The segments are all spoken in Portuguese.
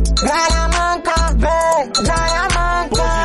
Gralha manca, vem, gralha manca.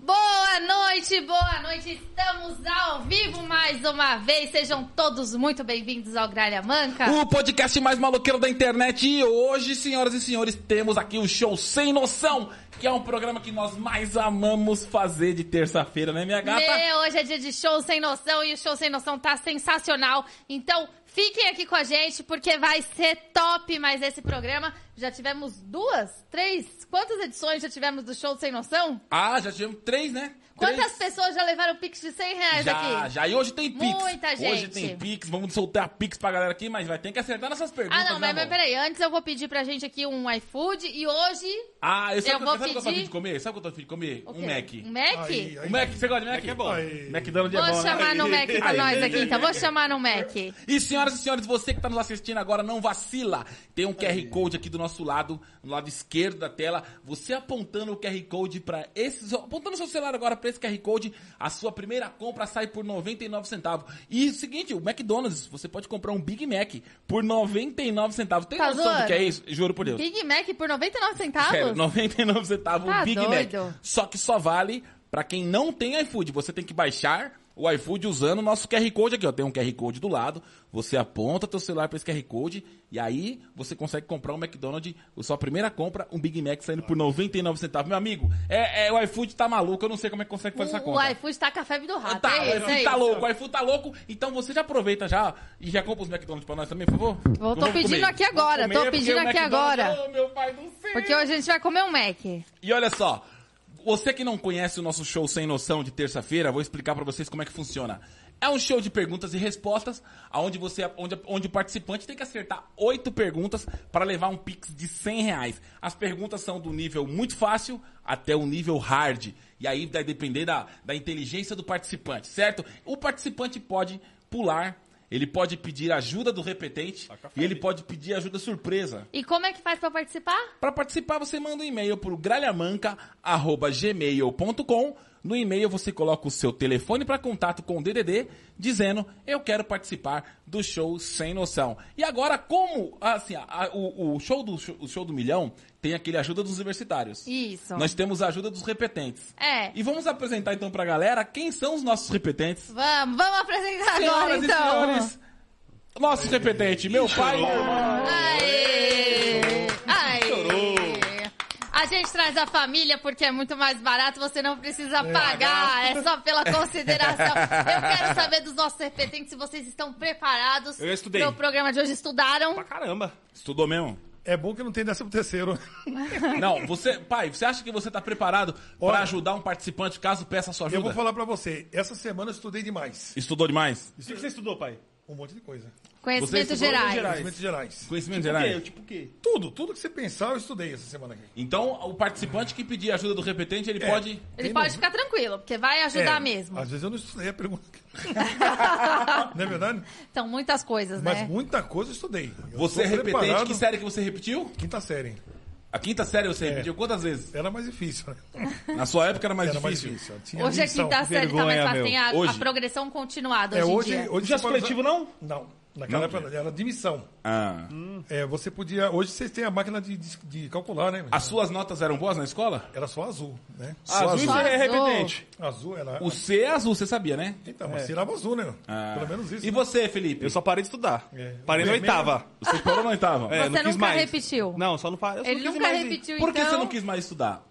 Boa noite, boa noite. Estamos ao vivo mais uma vez. Sejam todos muito bem-vindos ao Gralha Manca. O podcast mais maloqueiro da internet e hoje, senhoras e senhores, temos aqui o show Sem Noção, que é um programa que nós mais amamos fazer de terça-feira, né, minha gata? Meu, hoje é dia de show sem noção e o show sem noção tá sensacional. Então, fiquem aqui com a gente porque vai ser top mais esse programa. Já tivemos duas, três, quantas edições já tivemos do show sem noção? Ah, já tivemos três, né? Quantas Três. pessoas já levaram pix de 100 reais Já, aqui? já. E hoje tem Pix. Muita Hoje gente. tem Pix. Vamos soltar Pix pra galera aqui, mas vai ter que acertar nessas perguntas. Ah, não, né, mas, mas peraí. Antes eu vou pedir pra gente aqui um iFood e hoje... Ah, eu Eu o que vou sabe o que eu tô pedir- afim de comer? Sabe o que eu tô afim de comer? Um? Mac. Um Mac? Aí, aí. O Mac, você gosta de Mac? é bom. Aí. McDonald's é Vou bom, né? chamar no Mac pra Aí. nós aqui, então. Vou chamar no Mac. E senhoras e senhores, você que está nos assistindo agora, não vacila. Tem um QR Code aqui do nosso lado, no lado esquerdo da tela. Você apontando o QR Code para esse, apontando o seu celular agora para esse QR Code, a sua primeira compra sai por 99 centavos. E o seguinte, o McDonald's, você pode comprar um Big Mac por 99 centavos. Tem Tá noção do zoando? que é isso? Juro por Deus. Big Mac por 99 centavos? Sério, 99 centavos Tá o Big doido. Mac. Só que só vale pra quem não tem iFood. Você tem que baixar o iFood usando o nosso QR Code aqui, ó. Tem um QR Code do lado. Você aponta teu celular pra esse QR Code e aí você consegue comprar um McDonald's, a sua primeira compra, um Big Mac saindo por 99 centavos. Meu amigo, é, é, o iFood tá maluco, eu não sei como é que consegue fazer essa O, o iFood tá com a febre do rato. Tá, é o iFood é tá louco, o iFood tá louco. Então você já aproveita já e já compra os McDonald's pra nós também, por favor? Vou- tô pedindo comer. aqui agora, tô pedindo o aqui agora. Oh, meu pai do céu. Porque hoje a gente vai comer um Mac. E olha só, você que não conhece o nosso show Sem Noção de terça-feira, vou explicar pra vocês como é que funciona. É um show de perguntas e respostas, onde, você, onde, onde o participante tem que acertar oito perguntas para levar um Pix de 100 reais. As perguntas são do nível muito fácil até o nível hard. E aí vai depender da, da inteligência do participante, certo? O participante pode pular, ele pode pedir ajuda do repetente e ele pode pedir ajuda surpresa. E como é que faz pra participar? Para participar, você manda um e-mail para o gralhamanca.gmail.com. No e-mail você coloca o seu telefone para contato com o DDD, dizendo eu quero participar do show Sem Noção. E agora, como assim, a- o, o show do, o show do milhão tem aquele ajuda dos universitários. Isso. Nós temos a ajuda dos repetentes. É. E vamos apresentar então pra galera quem são os nossos repetentes. Vamos, vamos apresentar agora Senhoras então. e senhores, nossos repetentes, meu pai! Aê! A gente traz a família porque é muito mais barato, você não precisa pagar, é só pela consideração. Eu quero saber dos nossos repetentes se vocês estão preparados Eu estudei. para o programa de hoje. Estudaram? Pra caramba. Estudou mesmo? É bom que não tem décimo terceiro. Não, você, pai, você acha que você tá preparado Olha- pra ajudar um participante caso peça sua Eu ajuda? vou falar pra você, essa semana eu estudei demais. Estudou demais? O que você estudou, pai? Um monte de coisa. Conhecimentos gerais. gerais. Conhecimentos gerais. Conhecimentos O quê? gerais? Tipo o quê? Tudo, tudo que você pensar eu estudei essa semana aqui. Então, o participante que pedir ajuda do repetente, ele É. pode. Ele Tem pode ficar tranquilo, porque vai ajudar É, mesmo. Às vezes eu não estudei a pergunta. não é verdade? São muitas coisas, Mas né? muita coisa eu estudei. Eu Você é repetente, preparado. que série que você repetiu? Quinta série. A quinta série você É. repetiu quantas vezes? Era mais difícil, né? Na sua época era mais Era mais difícil. difícil. Tinha Hoje a lição. quinta série tá mais vergonha, fácil, tem a, a Hoje. progressão continuada É, hoje, hoje, em dia. hoje Já supletivo, usar- não? Não. Naquela Não, época era admissão. Ah. É, você podia. Hoje vocês têm a máquina de, de, de calcular, né? As suas notas eram boas na escola? Era só azul, né? Só Azul e azul. é repetente. Azul era. O C é azul, você sabia, né? Então, mas tirava azul, né? Ah. Pelo menos isso. E né? você, Felipe? Eu só parei de estudar. É. Parei na oitava. Você parou na oitava? É, Você não quis nunca mais. repetiu? Não, só não parei. Ele nunca repetiu, Por que então... você não quis mais estudar?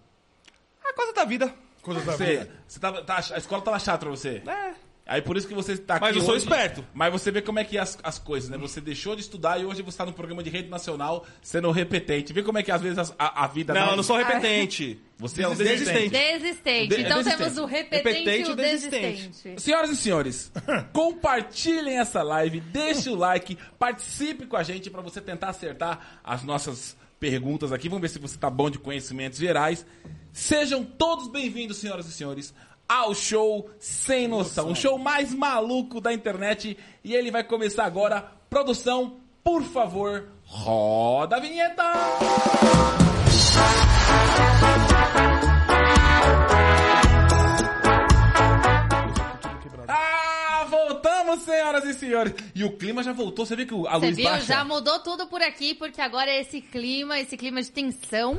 A coisa da vida. Coisa da Você, vida. você tava, tá- a escola tava chata pra você? É. Aí por isso que você tá aqui Mas eu sou hoje. esperto. Mas você vê como é que é as, as coisas, né? Você deixou de estudar e hoje você tá no programa de rede nacional sendo repetente. Vê como é que às vezes a, a vida... Não, dá- eu não sou repetente. Você é um Desistente. desistente. Desistente. De- então desistente. temos o repetente, Repetente e o o desistente. desistente. Senhoras e senhores, compartilhem essa live, deixe o like, participe com a gente para você tentar acertar as nossas perguntas aqui. Vamos ver se você tá bom de conhecimentos gerais. Sejam todos bem-vindos, senhoras e senhores, ao show Sem Noção, o show mais maluco da internet. E ele vai começar agora. Produção, por favor, roda a vinheta! Ah, voltamos senhoras e senhores. E o clima já voltou. Você viu que a Você luz viu? baixa? Já mudou tudo por aqui, porque agora é esse clima, esse clima de tensão.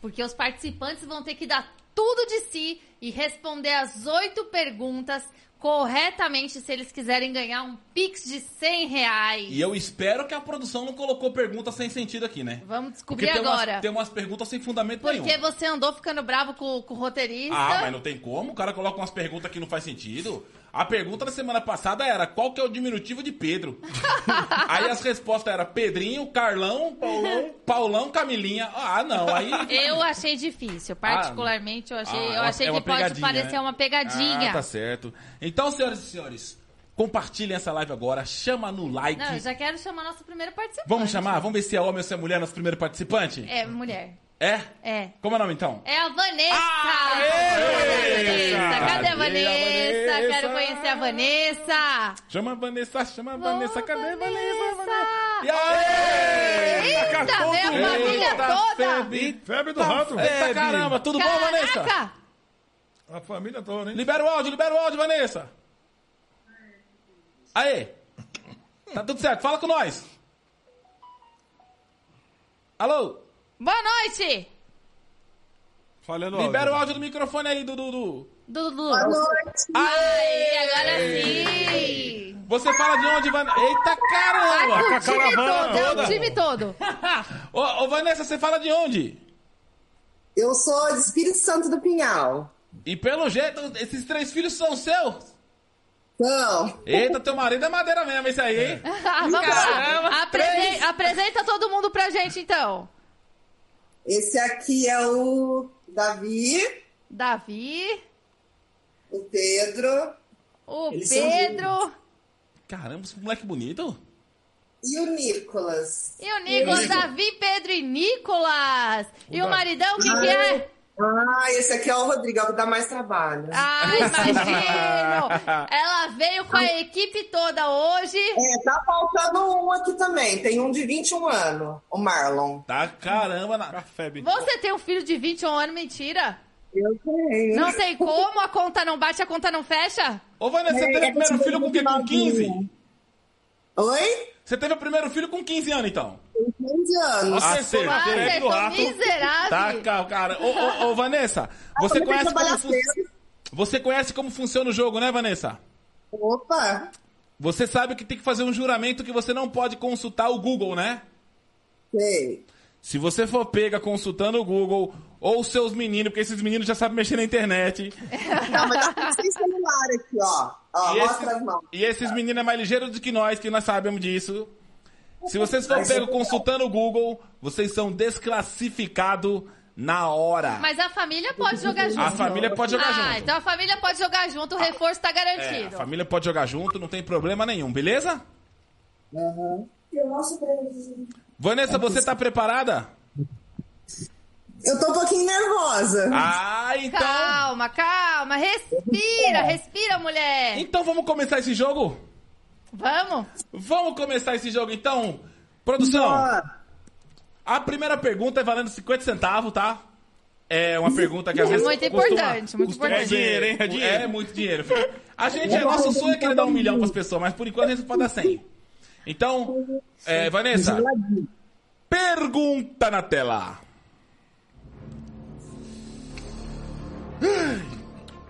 Porque os participantes vão ter que dar tudo de si e responder as oito perguntas corretamente se eles quiserem ganhar um Pix de 100 reais. E eu espero que a produção não colocou pergunta sem sentido aqui, né? Vamos Porque descobrir tem agora. Umas, tem umas perguntas sem fundamento Porque nenhum. você andou ficando bravo com, com o roteirista. Ah, mas não tem como. O cara coloca umas perguntas que não faz sentido. A pergunta da semana passada era qual que é o diminutivo de Pedro? aí as respostas eram Pedrinho, Carlão, Paulão, Paulão Camilinha. Ah, não. Aí. Eu achei difícil, particularmente eu achei, Ah, eu achei é que pode parecer né? uma pegadinha. Ah, tá certo. Então, senhoras e senhores, compartilhem essa live agora. Chama no like. Não, eu já quero chamar nosso primeiro participante. Vamos chamar? Vamos ver se é homem ou se é mulher nosso primeiro participante? É, mulher. É? É. Como é o nome então? É a Vanessa! Aê! Vanessa! Cadê a Cadê Vanessa? a Vanessa? Quero conhecer a Vanessa! Chama a Vanessa, chama a Vanessa. Cadê a Vanessa? Vanessa? E aí? Eita, veio a família Eita, toda! febre. Febre do rato. Eita caramba, tudo bom, Vanessa? Caraca! A família toda, hein? Libera o áudio, libera o áudio, Vanessa. Aê. Tá tudo certo, fala com nós. Alô? Boa noite! Falhando Libera o áudio do microfone aí, do Dudu. Dudu! Boa noite. Aê, agora sim! Você fala de onde, Vanessa? Eita caramba! com o time caravana todo, é o toda. time todo! Ô, ô, Vanessa, você fala de onde? Eu sou de Espírito Santo do Pinhal. E pelo jeito, esses três filhos são seus. Então, Eita, teu marido é madeira mesmo, esse aí, hein? Ah, vamos Caramba, lá! Apresen- apresenta todo mundo pra gente então! Esse aqui é o Davi, Davi, o Pedro o Eles Pedro Caramba, esse moleque bonito. e o Nicolas. e o Nicolas. Davi, Pedro e Nicolas! E o maridão, quem que é? Ah, esse aqui é o Rodrigo, é o que dá mais trabalho. Ah, imagino! Ela veio com a equipe toda hoje. É, tá faltando um aqui também. Tem um de 21 anos, o Marlon. Tá caramba. Na... Café, bicho. Você tem um filho de 21 anos, mentira? Eu tenho. Não tem como, a conta não bate, a conta não fecha? Ô, Vanessa, você É, teve é o primeiro filho com o quê? Com 15? Oi? Você teve o primeiro filho com 15 anos, então? Tem 15 anos. Acertou. Ah, Febre vocês do miseráveis. Tá, ca- cara. Ô, ô, ô, Vanessa, você é que conhece como fun-? Você conhece como funciona o jogo, né, Vanessa? Opa! Você sabe que tem que fazer um juramento que você não pode consultar o Google, né? Sei. Se você for pega consultando o Google ou seus meninos, porque esses meninos já sabem mexer na internet. Não, mas já tem sem celular aqui, ó. Ó, E, mostra esse- as mãos. e esses meninos é mais ligeiro do que nós, que nós sabemos disso. Se vocês for pego consultando o Google, vocês são desclassificados na hora. Mas a família pode jogar junto. A família pode jogar ah, junto. então a família pode jogar junto, o reforço tá É, a garantido. família pode jogar junto, não tem problema nenhum, beleza? Eu mostro pra eles. Vanessa, você tá preparada? Eu tô um pouquinho nervosa. Ah, então. Calma, calma, respira, respira, mulher. Então vamos começar esse jogo? Vamos? Vamos começar esse jogo então? Produção, a primeira pergunta é valendo 50 centavos, tá? É uma pergunta que às É vezes. muito costuma- importante, muito costuma importante. É dinheiro, hein? É dinheiro. É muito dinheiro, filho. A gente, é nosso sonho é querer dar um milhão pras pessoas, mas por enquanto a gente pode dar 100. Então, é, Vanessa, pergunta na tela.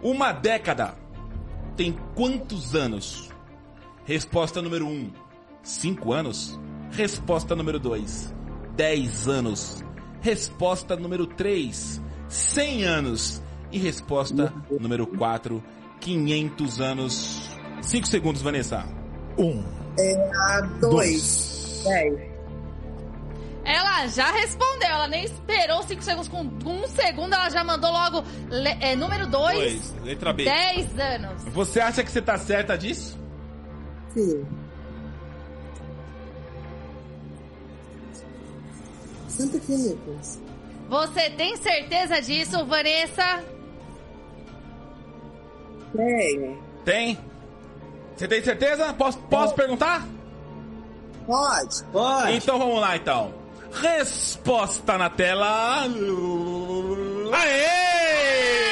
Uma década tem quantos anos? Resposta número 1, um, 5 anos. Resposta número 2, 10 anos. Resposta número 3, 100 anos. E resposta número 4, 500 anos. 5 segundos, Vanessa. Um. a dois. Dez. Ela já respondeu, ela nem esperou 5 segundos. Com um segundo, ela já mandou logo é, número 2, Dois. Letra B. 10 anos. Você acha que você tá certa disso? Sim. Senta aqui, Nicolas. Você tem certeza disso, Vanessa? Tenho. Tem? Você tem certeza? Posso, posso perguntar? Pode? Pode. Então vamos lá então. Resposta na tela. Aê!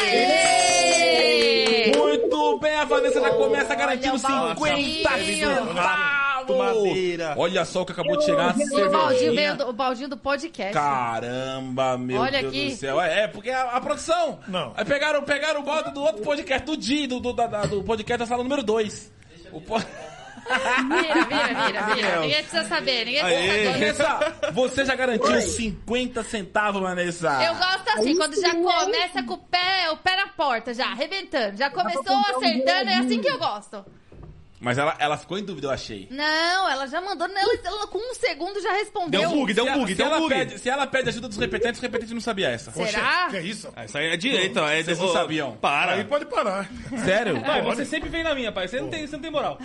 Vanessa já começa garantindo Olha o 50 baldinho. centavos. Madeira. Olha só o que acabou de chegar. O baldinho do, o baldinho do podcast. Caramba, meu Olha Deus aqui. do céu. É, porque a, a produção. Não. Aí pegaram, pegaram o balde do outro podcast, do Di, do, do, da- da- do podcast da sala número 2. O po... Vira, vira, vira, vira. Ninguém precisa saber, ninguém precisa Aê. saber. Vanessa, você já garantiu 50 centavos, Vanessa. Eu gosto assim, quando já começa com o pé, o pé na porta, já, arrebentando. Já começou acertando, é assim que eu gosto. Mas ela, ela ficou em dúvida, eu achei. Não, ela já mandou, ela, ela com um segundo já respondeu. Deu bug, deu bug, se deu ela bug. Pede, se ela pede ajuda dos repetentes, os repetentes não sabiam essa. Será? Que é isso? Ah, Isso aí é direito. É Vocês não sabiam. Para. Aí pode parar. Sério? Pai, você sempre vem na minha, pai. Você não tem, você não tem moral.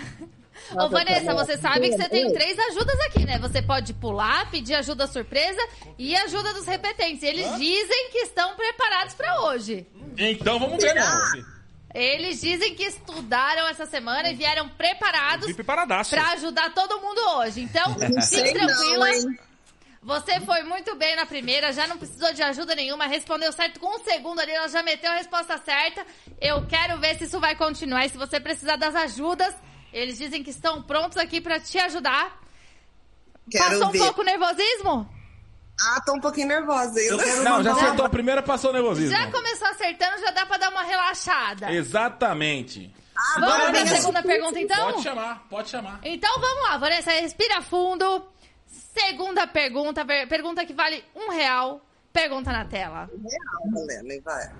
Ô, Vanessa, você sabe que você tem três ajudas aqui, né? Você pode pular, pedir ajuda surpresa e ajuda dos repetentes. Eles dizem que estão preparados pra hoje. Então vamos ver, não. Eles dizem que estudaram essa semana e vieram preparados pra ajudar todo mundo hoje. Então, fique tranquila. Você foi muito bem na primeira, já não precisou de ajuda nenhuma, respondeu certo com um segundo ali, ela já meteu a resposta certa. Eu quero ver se isso vai continuar e se você precisar das ajudas, eles dizem que estão prontos aqui pra te ajudar. Quero Passou um ver. pouco nervosismo? Ah, tô um pouquinho nervosa. Eu quero Não, já acertou a primeira, passou o nervosismo. Já começou acertando, já dá pra dar uma relaxada. Exatamente. Vamos Agora pra vem a segunda pergunta então? Pode chamar, pode chamar. Então vamos lá, Vanessa, respira fundo. Segunda pergunta, per- pergunta que vale um real. Pergunta na tela. Real, Helena, vai.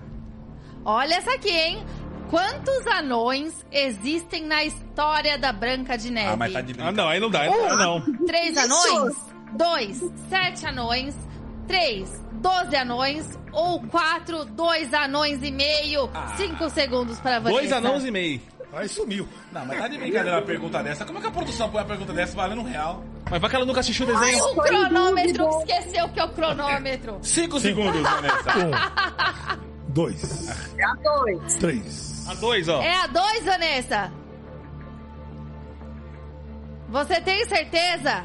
Olha essa aqui, hein? Quantos anões existem na história da Branca de Neve? Ah, mas tá de Ah, brincadeira. não, aí não dá. aí Um. Não. Três anões? Dois, sete anões? Três, doze anões? Ou quatro, dois anões e meio? Ah. Cinco segundos para Vanessa. Dois anãos e meio. Aí sumiu. Não, mas tá de brincadeira uma pergunta dessa. Como é que a produção põe uma pergunta dessa valendo um real? Mas vai que ela nunca assistiu o desenho. O cronômetro, esqueceu que é o cronômetro. Cinco segundos, Vanessa. Um, dois, É a dois. três. A dois, ó. É a dois, Vanessa? Você tem certeza?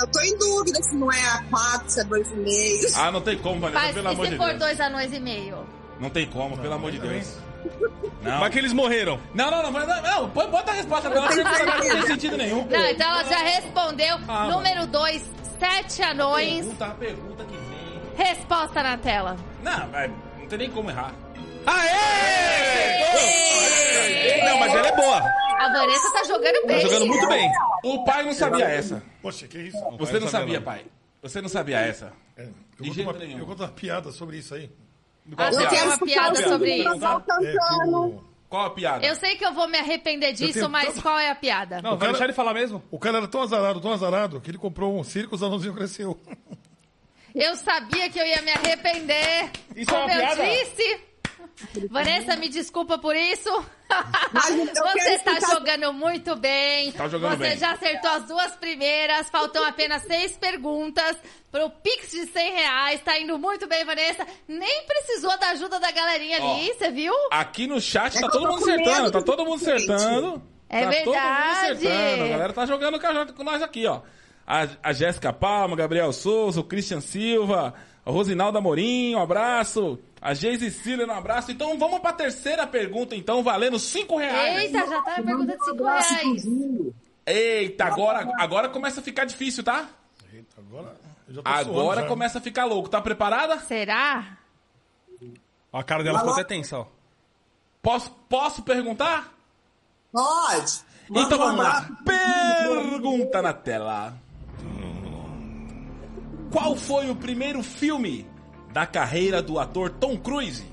Eu tô em dúvida se não é a quatro, se é dois e meio. Ah, não tem como, Vanessa, Mas pelo amor se de for Deus. dois anões e meio? Não tem como, pelo amor de Deus. Não. Vai que eles morreram. Não, não, não, mas não, não, põe- bota a resposta dela, porque não tem sentido nenhum. Não, então ela já respondeu. Ah, Número dois, sete anões. Pergunta, a pergunta que vem. Resposta na tela. Não, mas não tem nem como errar. Aê! Não, mas ela é boa. A Vanessa tá jogando Tá bem. jogando muito bem. O pai não sabia essa. Poxa, que isso? Você não sabia, sabia, pai. Você não sabia essa. É, eu, conto uma, nenhum. eu conto uma piada sobre isso aí. Ah, você tem uma piada sobre isso. É, cantando. Qual a piada? Eu sei que eu vou me arrepender disso, tenho mas tanto- qual é a piada? Não, vai cara- deixar ele falar mesmo? o cara era tão azarado, tão azarado, que ele comprou um circo, os anãozinhos cresceu. Eu sabia que eu ia me arrepender. Isso é Como uma eu piada? disse. Vanessa, me desculpa por isso. Você está jogando muito bem. Tá jogando Você bem. já acertou as duas primeiras. Faltam apenas seis perguntas pro Pix de 100 reais. Tá indo muito bem, Vanessa. Nem precisou da ajuda da galerinha ali, Ó. você viu? Aqui no chat É tá todo mundo acertando, tá do todo mundo acertando. É tá todo mundo verdade. acertando. A galera tá jogando com, nós aqui, ó. A, a Jéssica Palma, Gabriel Souza, o Christian Silva, a Rosinalda Morim, um abraço. A Geise Cília, um abraço. Então vamos pra terceira pergunta, então, valendo cinco reais. Eita, já tá na pergunta de 5 reais. Eita, agora, agora começa a ficar difícil, tá? Eita, agora eu já tô suando Agora já. começa a ficar louco. Tá preparada? Será? A cara dela ficou até tensa, ó. Posso, posso perguntar? Pode. Então vamos lá. Pergunta na tela. Qual foi o primeiro filme da carreira do ator Tom Cruise?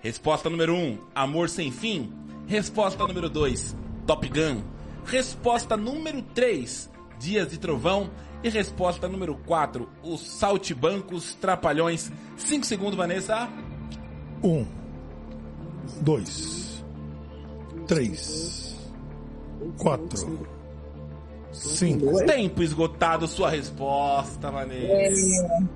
Resposta número 1, um, Amor Sem Fim. Resposta número 2, Top Gun. Resposta número 3, Dias de Trovão. E resposta número 4, Os Saltibancos Trapalhões. 5 segundos, Vanessa. Um, dois, três, quatro, cinco. Tempo esgotado, sua resposta, Vanessa.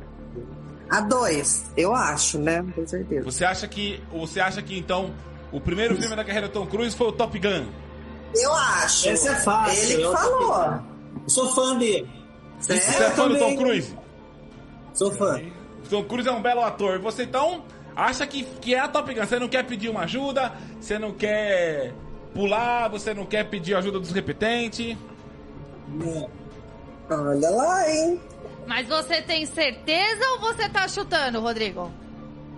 A dois, eu acho, né? Com certeza. Você acha que. Você acha que então o primeiro filme da carreira do Tom Cruise foi o Top Gun? Eu acho. Essa é fácil. Ele que eu falou. Eu sou fã dele. Você é Certo? fã do Tom. Cruise? Sou fã. O Tom Cruise é um belo ator. Você então Acha que, que é a Top Gun. Você não quer pedir uma ajuda, você não quer pular, você não quer pedir ajuda dos repetentes. Olha lá, hein? Mas você tem certeza ou você tá chutando, Rodrigo?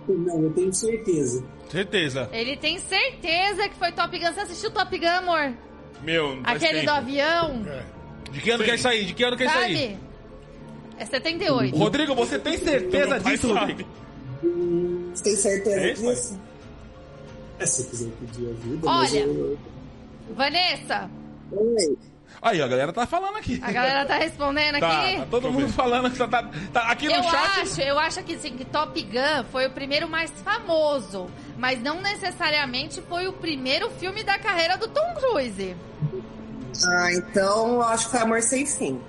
Não, eu tenho certeza. Certeza. Ele tem certeza que foi Top Gun. Você assistiu Top Gun, amor? Meu, não Aquele do tempo. avião, De que ano quer sair? De que ano quer sair? sabe? É 78. Rodrigo, você tem certeza Então disso. Rodrigo? Você tem certeza É isso, disso? É, se quiser pedir ajuda, Olha. eu... Vanessa, Oi. Aí, a galera tá falando aqui. a galera tá respondendo Tá, aqui. tá todo mundo falando que tá, tá, tá aqui no Eu chat. acho, eu acho que, sim, que Top Gun foi o primeiro mais famoso, mas não necessariamente foi o primeiro filme da carreira do Tom Cruise. Ah, então eu acho que foi Amor Sem Fim.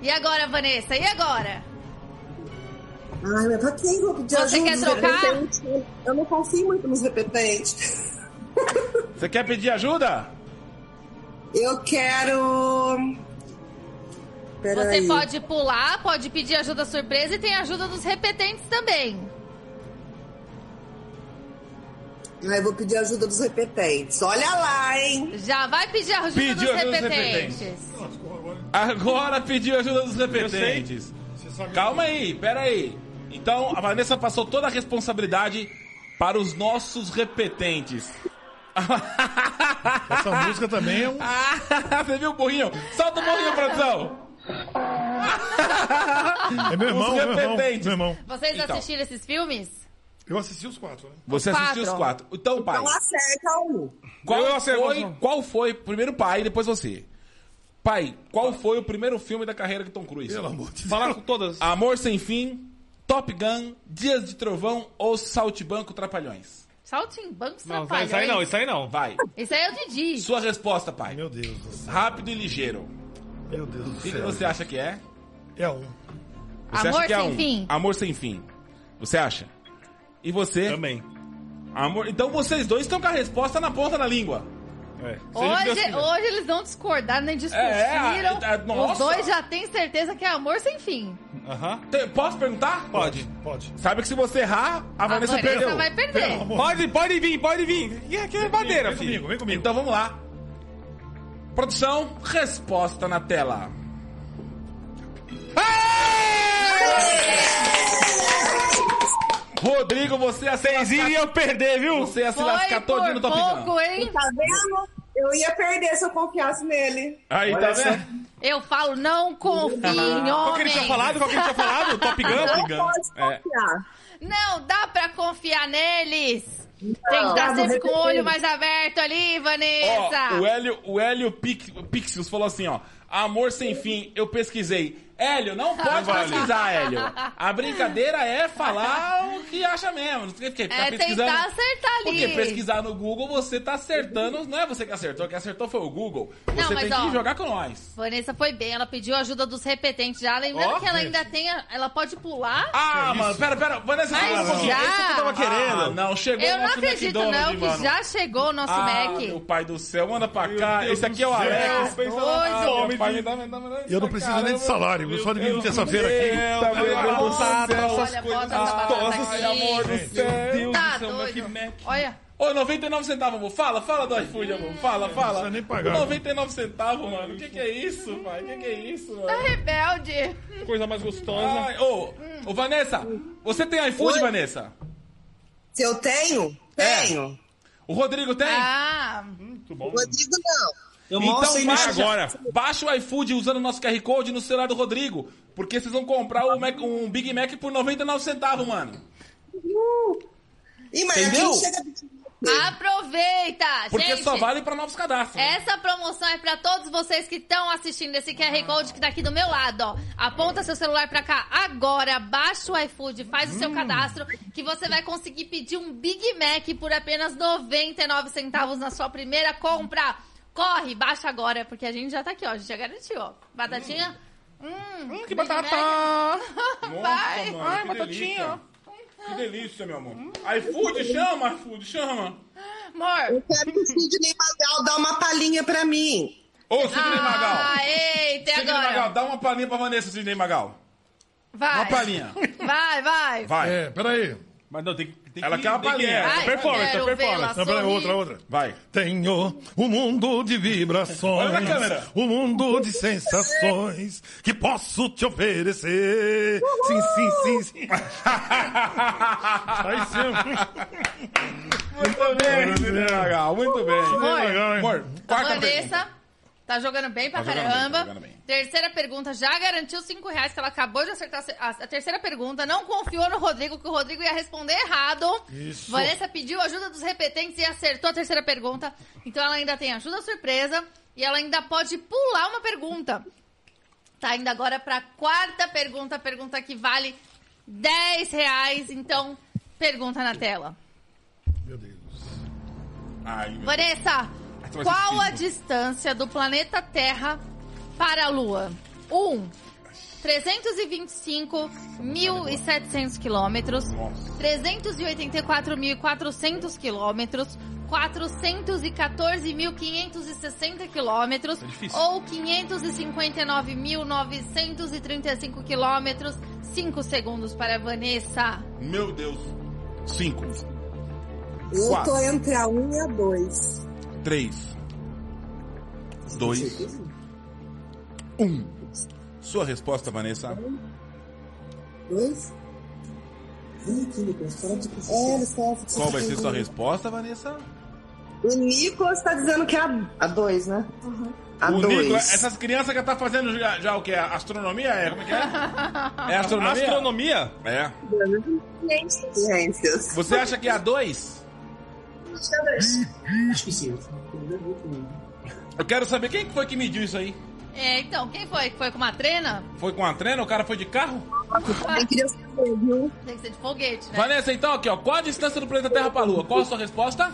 E agora, Vanessa? E agora? Ai, mas pra quem vou pedir Você ajuda? quer trocar? Eu não confio muito nos repetentes. Você quer pedir ajuda? Eu quero... Você Peraí. pode pular, pode pedir ajuda surpresa e tem ajuda dos repetentes também. Ai, vou pedir ajuda dos repetentes. Olha lá, hein? Já vai pedir ajuda Pediu dos ajuda dos repetentes. Agora pediu ajuda dos repetentes. Você Calma aí, pera aí. Então, a Vanessa passou toda a responsabilidade para os nossos repetentes. Essa música também é um. Ah, Você viu o burrinho? Solta o burrinho, produção! É meu irmão, Os meu irmão. Meu irmão. Vocês Então. assistiram esses filmes? Eu assisti os quatro, né? Você assistiu os quatro. quatro. Então, pai, Então acerta um. qual Eu acerto, foi, Gonçalo. qual foi, primeiro pai, depois você. Pai, qual foi o primeiro filme da carreira de Tom Cruise? Pelo amor de Deus. Fala com todas. Amor Sem Fim, Top Gun, Dias de Trovão ou Saltibanco Trapalhões? Saltimbancos Não, Trapalhões. isso aí não, isso aí não. Vai. Isso aí é o Didi. Sua resposta, pai. Meu Deus do céu. Rápido e ligeiro. Meu Deus do O que, que céu. você acha que é? É um. Você Amor acha que é Sem um? Fim. Amor Sem Fim. Você acha? E você? Também. Amor... Então vocês dois estão com a resposta na ponta da língua. É. Hoje, hoje eles não discordaram nem discutiram. É, a- a- Os nossa. dois já têm certeza que é amor sem fim. Te- Posso perguntar? Pode. Pode. Sabe que se você errar, a, A Vanessa, Vanessa perdeu. vai perder. Pode, pode vir, pode vir. E aqui é madeira, Vem filho. comigo, vem comigo. Então vamos lá. Produção, resposta na tela. Rodrigo, você ia Vocês lascar, iriam perder, viu? você ia se Foi lascar todinho no Top Gun. pouco, hein? Tá vendo? Eu ia perder se eu confiasse nele. Aí, Olha tá vendo? Eu falo, não confie em Qual que ele tinha falado? Qual que ele tinha falado? Top Gun? Não pode É. confiar. Não dá pra confiar neles. Tem que Não, estar sempre com o olho mais aberto ali, Vanessa. Ó, o Hélio, o Hélio Pix, Pixius falou assim, ó. Amor sem fim, eu pesquisei. Hélio, não pode vale. pesquisar, Hélio. A brincadeira é falar o que acha mesmo. Não tem que ficar É pesquisando. tentar acertar ali. Porque pesquisar no Google, você tá acertando. Não é você que acertou, quem acertou foi o Google. Você Não, mas, tem que ó, jogar com nós. Vanessa foi bem, ela pediu ajuda dos repetentes já. Lembrando Ó, que ela ainda tem. a- Ela pode pular. Ah, mano, pera, pera. Vanessa, Mas um pouquinho. já. Esse que eu tava querendo. Ah, não, chegou Eu o não acredito, McDonald's, não, que mano. já chegou o nosso Ah, Mac. meu pai do céu, manda pra cá. Esse aqui é o Alex. pensa na fome meu pai, de- me dá, me dá, me dá Eu não preciso nem de salário, só de terça-feira aqui. Eita, meu Deus do céu. Olha, bota essa batata Nossa, aqui. amor do céu. Deus Tá do céu. Mac. Olha. Ô, 99 centavos, amor. Fala, fala do iFood, amor. Fala, fala. precisa nem pagar. 99 centavos, mano. O que que é isso, pai? O que que é isso, Tá mano? rebelde. Coisa mais gostosa. Ai, ô, ô, Vanessa, você tem iFood, Oi? Vanessa? Se eu tenho? É. Tenho. O Rodrigo tem? Ah, Muito bom. Rodrigo não. Eu Então chat. agora. baixa o iFood usando o nosso QR Code no celular do Rodrigo. Porque vocês vão comprar o Mac- um Big Mac por 99 centavos, mano. Mas Entendeu? chega... aproveita. Porque Gente, só vale pra novos cadastros. né? Essa promoção é pra todos vocês que estão assistindo esse QR Code que tá aqui do meu lado, ó. Aponta seu celular pra cá agora, baixa o iFood, faz o Hum. seu cadastro, que você vai conseguir pedir um Big Mac por apenas 99 centavos na sua primeira compra. Corre, baixa agora, porque a gente já tá aqui, ó. A gente já garantiu, ó. Batatinha. Hum, que Big batata! Mac. Nossa, Vai. mano, Ai, que batatinha. delícia. Que delícia, meu amor. iFood, chama, iFood, chama. Amor. Eu quero que o Sidney Magal dá uma palhinha pra mim. Ô, Sidney Magal. Ah, eita, e Sidney agora? Magal, dá uma palhinha pra Vanessa, Sidney Magal. Vai. Uma palhinha. Vai, vai. Vai. É, peraí. Mas não, tem que. Tem Ela que, quer uma palhinha. é, Ai, performance, é quero performance. vê-la. Não, peraí, outra, outra. Vai. Tenho um mundo de vibrações. Olha na câmera. Um mundo de sensações que posso te oferecer. Sim, sim, sim, sim. Aí sim. Muito bem, muito bem. Amor, legal, hein? Amor, A quarta Vanessa pergunta. Tá jogando bem pra Tá jogando bem, caramba. tá jogando bem. Terceira pergunta, já garantiu 5 reais, que ela acabou de acertar a, terceira pergunta. Não confiou no Rodrigo, que o Rodrigo ia responder errado. Isso. Vanessa pediu ajuda dos repetentes e acertou a terceira pergunta. Então ela ainda tem ajuda surpresa e ela ainda pode pular uma pergunta. Tá indo agora pra quarta pergunta, pergunta que vale 10 reais. Então, pergunta na tela. Meu Deus. Ai, meu Vanessa, vai ser qual a distância do planeta Terra para a Lua? 1. Um, 325.700 quilômetros. Nossa. 384.400 quilômetros. 414.560 quilômetros. É ou 559.935 quilômetros. 5 segundos para a Vanessa. Meu Deus. Cinco. Eu Quatro. tô entre a 1 e a 2. Três. Dois. Um. Sua resposta, Vanessa. 2? Vem aqui, Nicolas, para de É. Qual vai ser sua resposta, Vanessa? O Nicolas tá dizendo que é a, a dois, né? A o dois. Nico, essas crianças que tá fazendo já, já o que? Astronomia? É, como é que é? É astronomia? Astronomia? É. Ciências. Você acha que é a 2? Acho que sim. Eu quero saber quem que foi que mediu isso aí. É, então, quem foi? Foi com uma trena? Foi com a trena? O cara foi de carro? Também queria saber, viu? Tem que ser de foguete, né? Vanessa, então, aqui, ó. Qual a distância do planeta Terra pra Lua? Qual a sua resposta?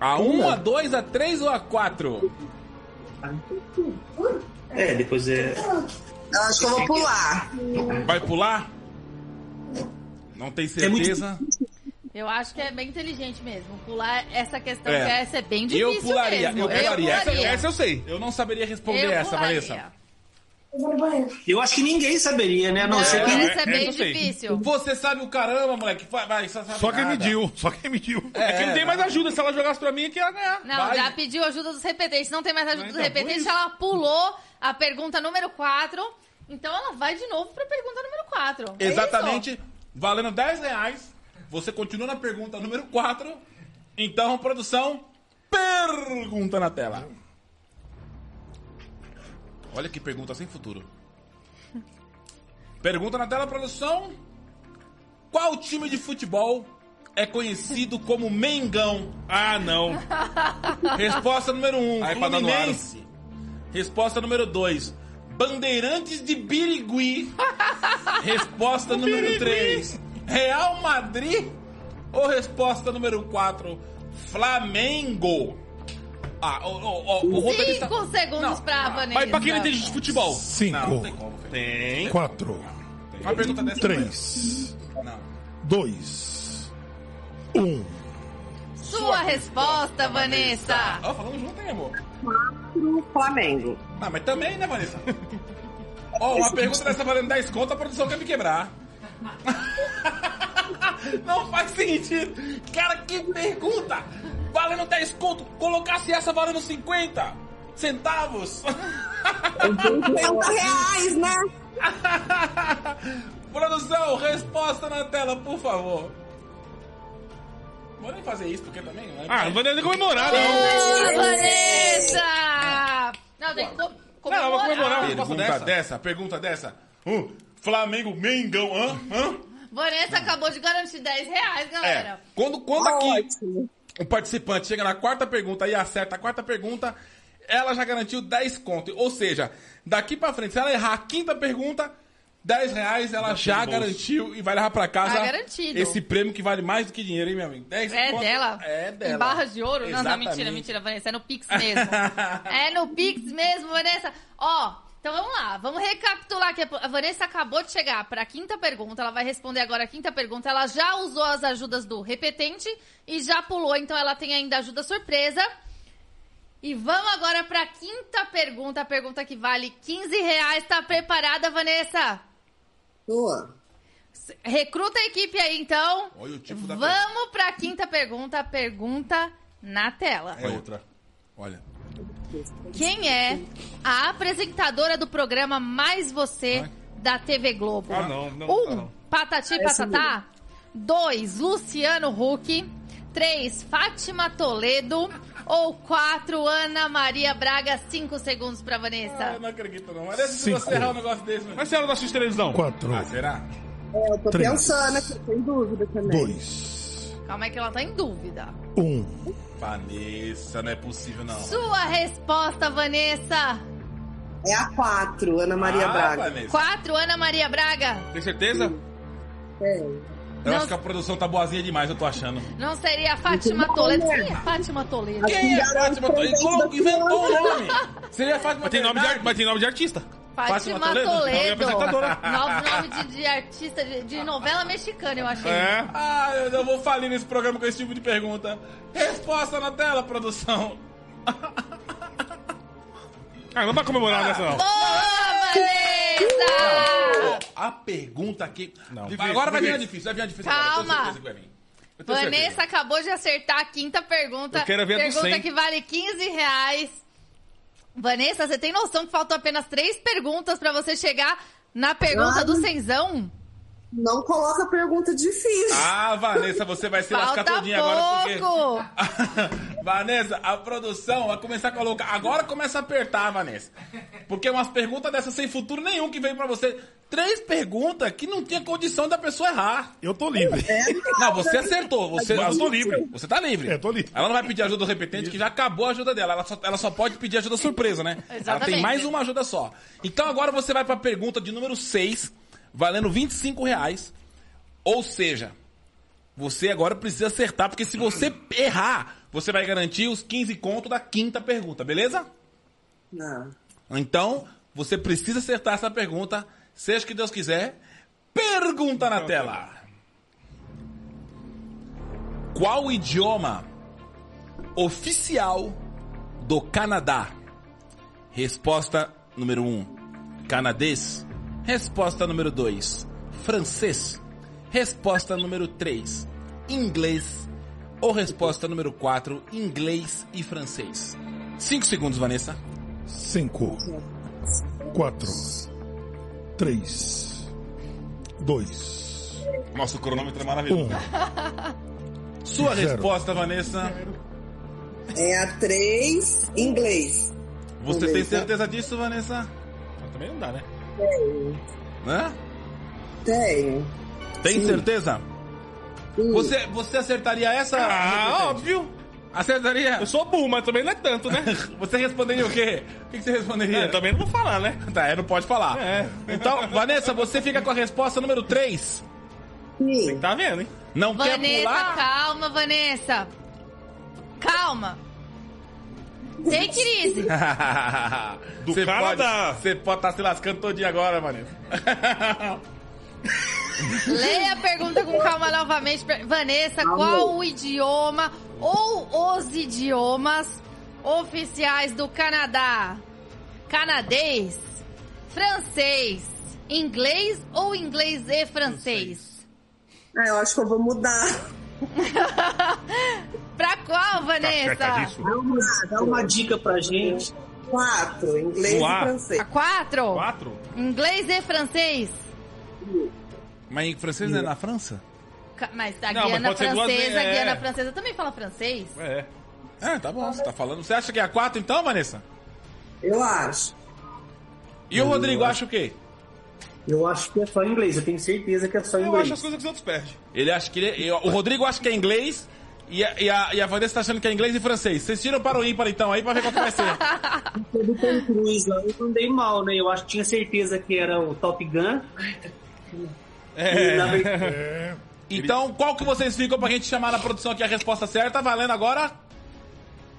A 1, a 2, a 3 ou a 4? É, depois é. Eu acho que eu vou pular. Vai pular? Não tem É muito certeza? Eu acho que é bem inteligente mesmo. Pular essa questão É. que essa é bem difícil Eu pularia, mesmo. eu pularia. Essa, pularia. essa eu sei. Eu não saberia responder Eu essa, pularia. Vanessa. Eu acho que ninguém saberia, né? A não, Não, ser que. essa é essa bem eu sei. difícil. Você sabe o caramba, moleque. Vai, vai, só Só quem mediu. Só quem mediu. É, que não tem mais ajuda. Se ela jogasse pra mim, que ia ganhar. Não, Vai. já pediu ajuda dos repetentes. Não tem mais ajuda Então, dos repetentes. por isso. Ela pulou a pergunta número 4. Então ela vai de novo pra pergunta número 4. Exatamente. Valendo 10 reais. Você continua na pergunta número 4. Então, produção, pergunta na tela. Olha que pergunta sem futuro. Pergunta na tela, produção. Qual time de futebol é conhecido como Mengão? Ah, não. Resposta número 1, um, Aí, Fluminense. Resposta número 2, Bandeirantes de Birigui. Resposta número 3, Real Madrid. Ou resposta número 4, Flamengo. Ah, o, o, o, o roteirista... Cinco segundos Não, pra Vanessa. Mas pra quem não entende de futebol? Não, não Cinco, tem como. Tem. quatro, Uma pergunta dessa três, Não. dois, um. Sua resposta, Vanessa. Ó, falando junto, hein, amor? Pro Flamengo. Ah, mas também, né, Vanessa? Ó, uma pergunta dessa valendo 10 conto, a produção quer me quebrar. Não faz sentido. Cara, que pergunta! Valendo 10 conto, colocasse essa valendo 50 centavos. 50 reais, né? produção, resposta na tela, por favor. Vou nem fazer isso, porque também não é. Ah, não vai nem comemorar, não. Boa, Vanessa! Não, tem que co- Não, vou comemorar. comemorar. Pergunta dessa? dessa? pergunta dessa. Hum, Flamengo, Mengão, hã? Hã? Vanessa acabou de garantir 10 reais, É. galera. Quando, quando aqui Ótimo. o participante chega na quarta pergunta e acerta a quarta pergunta, ela já garantiu 10 conto. Ou seja, daqui pra frente, se ela errar a quinta pergunta, 10 reais ela já bolso. garantiu e vai levar pra casa Tá garantido. esse prêmio que vale mais do que dinheiro, hein, meu amigo? 10 É conto- dela? É dela. Em barras de ouro? Não, não, Exatamente. mentira, mentira, Vanessa. É no Pix mesmo. é no Pix mesmo, Vanessa. Ó, então vamos lá. Vamos recapitular aqui. A Vanessa acabou de chegar para a quinta pergunta. Ela vai responder agora a quinta pergunta. Ela já usou as ajudas do repetente e já pulou. Então ela tem ainda ajuda surpresa. E vamos agora para a quinta pergunta. A pergunta que vale 15 reais. Tá preparada, Vanessa? Boa. Recruta a equipe aí, então. Olha o tipo da Vamos pra quinta pergunta. Pergunta na tela. É outra. Olha. Quem é a apresentadora do programa Mais Você Ai. da TV Globo? Ah, não, não, Um, não, não. Patati e Essa Patatá. Dois, Luciano Huck. Três, Fátima Toledo. Ou quatro, Ana Maria Braga. Cinco segundos pra Ah, Vanessa. eu não acredito, não. Mas se Cinco. você errar um negócio desse, mano. Mas se ela não assiste televisão? Quatro. Ah, será? É, eu tô Três. pensando aqui, tô em dúvida também. Dois. Calma aí que ela tá em dúvida. Um. Vanessa, não é possível, não. Sua resposta, Vanessa. É a quatro, Ana Maria ah, Braga. Vanessa. Quatro, Ana Maria Braga. Tem certeza? É. Eu Não- acho que a produção tá boazinha demais, eu tô achando. Não seria a Fátima Toledo? Quem é Fátima Toledo? Quem é Fátima Toledo? Inventou o nome. Seria Fátima Mas tem, nome de, Bernardes. ar- mas tem nome de artista. Fátima, Fátima Toledo? Toledo. Nome de apresentadora. Nome, de, de artista de, de novela mexicana, eu achei. É. Ah, eu não vou falir nesse programa com esse tipo de pergunta. Resposta na tela, produção. Ah, não vai comemorar nessa, não. Boa, Vanessa! A pergunta aqui. Não. Agora vai vir Difícil. difícil, vai vir difícil. Calma. agora, Vanessa certeza. acabou de acertar a quinta pergunta. Eu quero ver a do Pergunta 100. que vale 15 reais. Vanessa, você tem noção que faltam apenas três perguntas pra você chegar na pergunta Ah. do cenzão? Não coloca pergunta difícil. Ah, Vanessa, você vai se lascar Falta todinha agora porque. pouco. Vanessa, a produção vai começar a colocar. Agora começa a apertar, Vanessa. Porque umas perguntas dessas sem futuro nenhum que veio pra você. Três perguntas que não tinha condição da pessoa errar. Eu tô livre. Não, você acertou. Você, eu tô livre. Você tá livre. É, tô livre. Ela não vai pedir ajuda do repetente, que já acabou a ajuda dela. Ela só, ela só pode pedir ajuda surpresa, né? Ela Exatamente. tem mais uma ajuda só. Então agora você vai pra pergunta de número 6, valendo 25 reais. Ou seja, você agora precisa acertar, porque se você errar, você vai garantir os 15 contos da quinta pergunta, beleza? Não. Então, você precisa acertar essa pergunta, seja o que Deus quiser. Pergunta na tela. Qual o idioma oficial do Canadá? Resposta número 1, um, canadês. Resposta número 2, francês. Resposta número 3, inglês. Ou resposta número 4, inglês e francês. 5 segundos, Vanessa. Cinco. Quatro. Três. Dois. Nosso cronômetro é Um. maravilhoso. Sua Zero. resposta, Vanessa. É a três, inglês. Você tem Beleza. certeza disso, Vanessa? Mas também não dá, né? Hã? Tenho. Tem Sim. certeza? Sim. Você, você acertaria essa? Ah, óbvio. Acertaria? Eu sou burro, mas também não é tanto, né? Você responderia o quê? O que você responderia? É, também não vou falar, né? Tá, é, não pode falar. É. Então, Vanessa, você fica com a resposta número 3. Sim. Tá vendo, hein? Não quer Vanessa, pular? calma, Vanessa. Calma. Tem crise. Do Você Canadá. pode- Você pode estar se lascando todinho agora, Vanessa. Leia a pergunta com calma novamente. Vanessa, qual o idioma ou os idiomas oficiais do Canadá? Canadês, francês, inglês ou inglês e francês? Ah, eu acho que eu vou mudar. Pra qual, Vanessa? Acertadíssimo. Dá uma, dá uma dica pra gente. Quatro, inglês lá. e francês. A quatro? Quatro? Inglês e francês? Mas em francês não é na França? Mas a Não, mas Guiana duas francesa, vezes, a é. Guiana francesa também fala francês? É. É, tá bom, você tá falando. Você acha que é a 4 então, Vanessa? Eu acho. E o Rodrigo acha o quê? Eu acho que é só inglês, eu tenho certeza que é só Eu inglês. acho as coisas que os outros perdem. Ele acha que ele, o Rodrigo acha que é inglês e a, e a, e a Vanessa tá achando que é inglês e francês. Vocês tiram para o ímpar então aí pra ver qual que vai ser. do Tom Cruise lá, eu não dei mal, né? Eu acho que tinha certeza que era o Top Gun. E, na verdade, É. Então, qual que vocês ficam pra gente chamar na produção aqui a resposta certa? Valendo agora?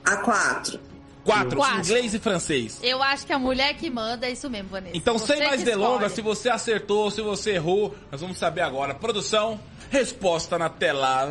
A quatro. Quatro, Quatro. inglês e francês. Eu acho que a mulher que manda é isso mesmo, Vanessa. Então, Você sem mais delongas, se você acertou, se você errou, nós vamos saber agora. Produção, resposta na tela.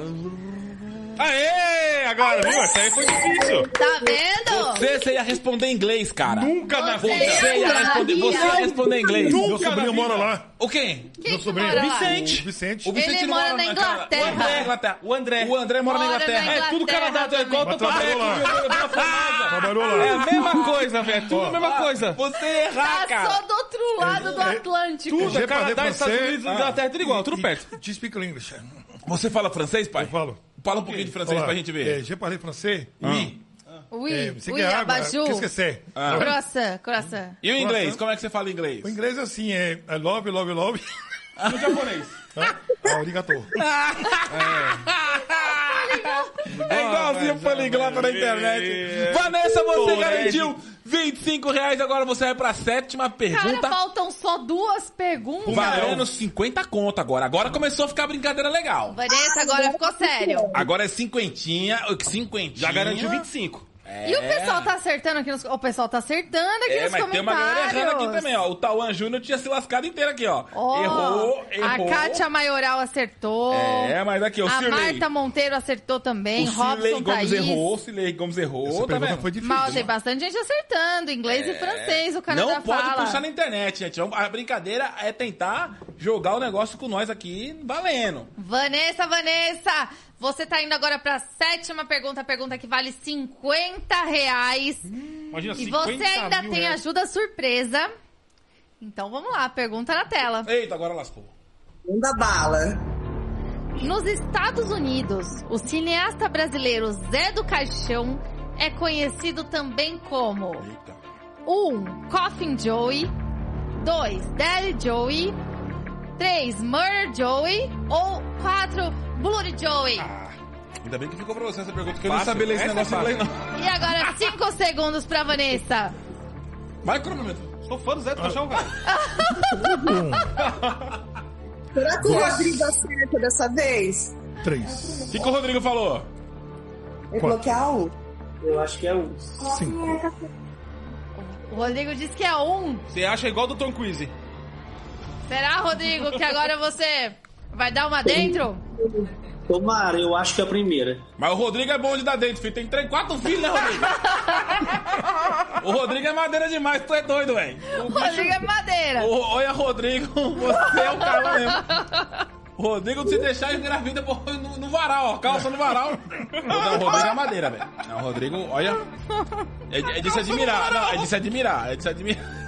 Aê! Agora, viu? Essa aí foi difícil. Tá vendo? Você, você ia responder em inglês, cara. Nunca na vida. Você ia responder, você ia responder em inglês. Meu Nunca sobrinho mora lá. O quem? Quem Meu que sobrinho. mora lá? Vicente. O Vicente. O Vicente Ele não mora na Inglaterra. O André, Inglaterra. O André. O André mora na Mora na Inglaterra. Inglaterra. É tudo Canadá, é igual o Mas trabalhou lá. Formosa. Trabalhou lá. É a mesma coisa, velho. Tudo a mesma coisa. Você ia errar, cara. Passou do outro lado do Atlântico. Tudo, é Canadá, Estados. Unidos, Inglaterra, tudo igual, tudo perto. Te speak English. Você fala francês, pai? Eu falo. Fala um pouquinho de francês Olá. pra gente É, ver. je parle français? Oui. Oui, É, você oui, quer água? Qu'est-ce que c'est? Croissant, croissant. E o inglês? Como é que você fala inglês? O inglês é assim, é I love, love, love. No japonês. Ah, arigato. É igualzinho o poliglota na internet. É. Vanessa, você garantiu 25 reais. Agora você vai pra sétima Cara, pergunta. faltam só duas perguntas. Valendo 50 conto agora. Agora começou a ficar brincadeira legal. Vanessa, agora ficou sério. Agora é cinquentinha. Cinquentinha. Já garantiu 25. E o pessoal tá acertando aqui nos... O pessoal tá acertando aqui É, nos mas tem uma galera comentários. errando aqui também, ó. O Tauan Júnior tinha se lascado inteiro aqui, ó. Ó, errou, errou. A Kátia Maioral acertou. É, mas aqui, ó, o A Cirlei. Marta Monteiro acertou também. O Cirlei Gomes Thaís. errou, o Cirlei Gomes errou. Essa tá pergunta foi difícil. Mal, tem bastante gente acertando. Inglês e francês, o Canadá Não pode fala. puxar na internet, gente. A brincadeira é tentar jogar o negócio com nós aqui valendo. Vanessa, Vanessa, você tá indo agora pra sétima pergunta, a pergunta que vale 50 reais. Imagina, E 50 você ainda tem reais. ajuda surpresa. Então vamos lá, pergunta na tela. Eita, agora lascou. Manda bala. Nos Estados Unidos, o cineasta brasileiro Zé do Caixão é conhecido também como Eita. 1. Um, Coffin Joey 2. Daddy Joey 3. Murder Joey ou 4. Bloody Joey Ainda bem que ficou pra você essa pergunta, que eu não sabia ler esse é negócio em inglês, fácil. não. E agora 5 segundos pra Vanessa. Vai, cronômetro. Sou fã do Zé do Caixão, cara. Será que o Rodrigo acerta dessa vez? Três, O que, que o Rodrigo falou? Ele Quatro. falou que é a um. Eu acho que é um. cinco. O Rodrigo disse que é 1. Um. Você acha igual do Tom Cruise. Será, Rodrigo, que agora você vai dar uma dentro? Tomara, eu acho que é a primeira. Mas o Rodrigo é bom de dar dentro, filho. Tem três, quatro filhos, né, Rodrigo? o Rodrigo é madeira demais, tu é doido, velho. O Rodrigo é madeira. Ô, Olha, Rodrigo, você é o cara mesmo. Rodrigo, se deixar engravida no, no varal, ó. Calça no varal. Não, o Rodrigo é madeira, velho. Não, o Rodrigo, olha. É, é de se admirar. Não, é de se admirar. É de se admirar.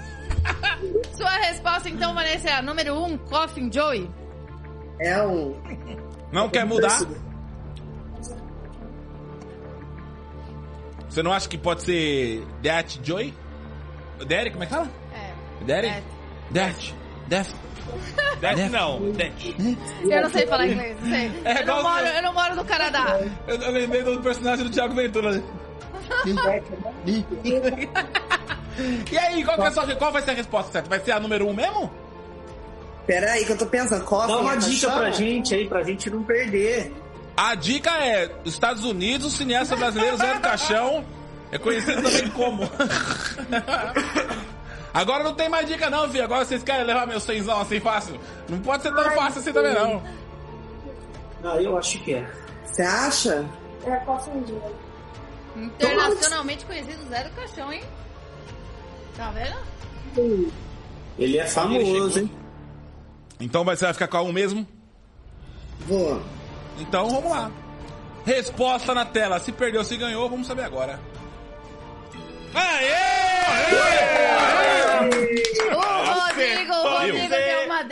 Sua resposta, então, Vanessa, é a número 1, um, Coffin Joey. É um. Não quer mudar? Você não acha que pode ser That Joy? Daddy, como é que fala? É. Daddy? That. Death. Death não, Death. Eu não sei falar inglês, não sei. É eu, não moro, eu não moro no Canadá. Eu, eu lembrei do personagem do Thiago Ventura. e aí, qual, que é a sua- qual vai ser a resposta certa? Vai ser a número 1 um mesmo? Pera aí que eu tô pensando. Coffee Dá uma é dica caixão? pra gente aí, pra gente não perder. A dica é: os Estados Unidos, o cineasta brasileiro Zé do Caixão é conhecido também como. Agora não tem mais dica, não, filho. Agora vocês querem levar meu cenzão assim fácil? Não pode ser tão fácil assim também, não. Ah, eu acho que é. Você acha? Internacionalmente conhecido Zé do Caixão, hein? Tá vendo? Ele é famoso, hein? Então vai, você vai ficar com a um mesmo? Vou. Então vamos lá. Resposta na tela. Se perdeu, se ganhou, vamos saber agora. O Rodrigo, o Rodrigo deu uma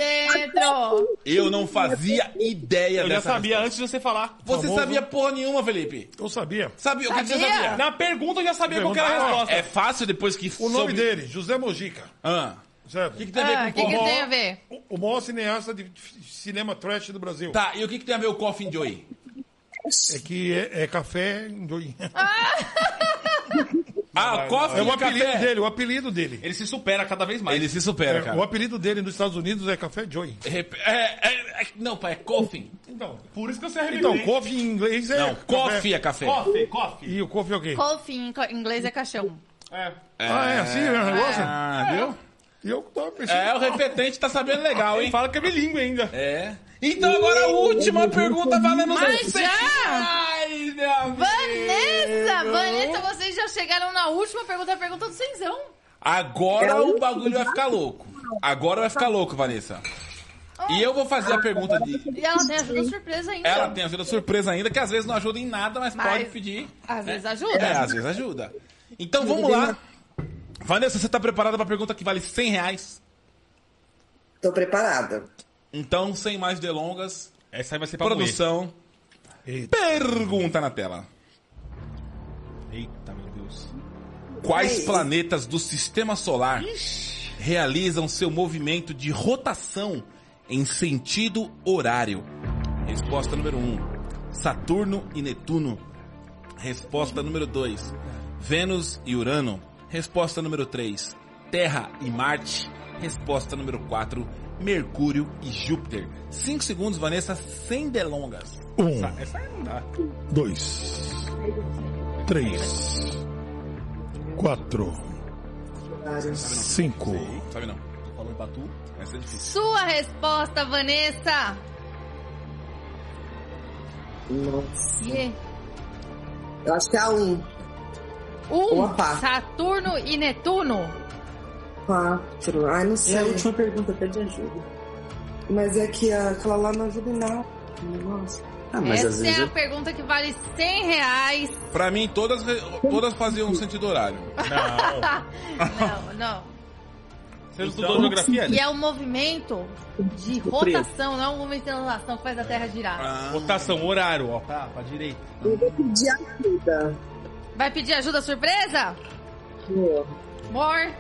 Eu não fazia ideia Eu já dessa sabia antes de você falar. Você Famoso. sabia porra nenhuma, Felipe? Eu sabia. Sabia? O que, que você Sabia? sabia? Na pergunta eu já sabia qual que era a Pergunta- resposta. É fácil depois que O nome soube- dele, José Mojica. Ah. Certo? O que, que tem a ver Ah, com o que, que o tem a ver? O, o maior cineasta de f- cinema trash do Brasil. Tá, e o que, que tem a ver o Coffin Joey? É que é, é café. em Ah, Coffin É o apelido café. dele, o apelido dele. Ele se supera cada vez mais. Ele se supera, É, cara. o apelido dele nos Estados Unidos é Café Joy. Rep- É, é, é- não, pai, é Coffin. Então, Por isso que você arrebentou. então coffee em inglês é. Não, coffee é café. Coffee, coffee. E o coffee é o quê? Coffin, em co- em inglês é caixão. É. Ah, é assim o negócio? Ah, viu? E eu tava pensando. É, o repetente tá sabendo legal, hein? Fala que é bilíngue ainda. É. Então agora a última pergunta valendo Mas 100 já? reais. Meu amigo. Vanessa! Vanessa, vocês já chegaram na última pergunta, a pergunta do Cenzão. Agora o bagulho vai ficar louco. Agora vai ficar louco, Vanessa. E eu vou fazer a pergunta de. E ela tem ajuda surpresa ainda. Ela tem ajuda surpresa ainda, que às vezes não ajuda em nada, mas, Mas- pode pedir. Às vezes ajuda. É, às vezes ajuda. Então vamos lá. Vanessa, você tá preparada pra pergunta que vale 100 reais? Tô preparada. Então, sem mais delongas, Essa aí vai ser pra moer. Eita. pergunta na tela. Eita, meu Deus. Quais Ei. planetas do sistema solar realizam seu movimento de rotação em sentido horário? Resposta número 1: um, Saturno e Netuno. Resposta número 2: Vênus e Urano. Resposta número 3: Terra e Marte. Resposta número 4: Mercúrio e Júpiter. 5 segundos, Vanessa, sem delongas. Um, Essa aí não dá. dois, três, quatro, cinco. Sabe não? Falou em Batu. Essa é difícil. Sua resposta, Vanessa. Nossa. Eu acho que é a um. um, Opa. Saturno e Netuno. Quatro. Ai, não É a sei. última pergunta até de ajuda. Mas é que aquela lá não ajuda em nada. Nossa. Ah, mas às Essa vezes é a eu... pergunta que vale 100 reais. Pra mim, todas, todas faziam um sentido horário. Não. Não, não. Você não estudou geografia? E é o movimento de rotação, não é o movimento de rotação que faz a Terra girar. Ah, Rotação, horário, ó. Pra, pra direita. Eu vou pedir ajuda. Vai pedir ajuda surpresa? Vou. Amor,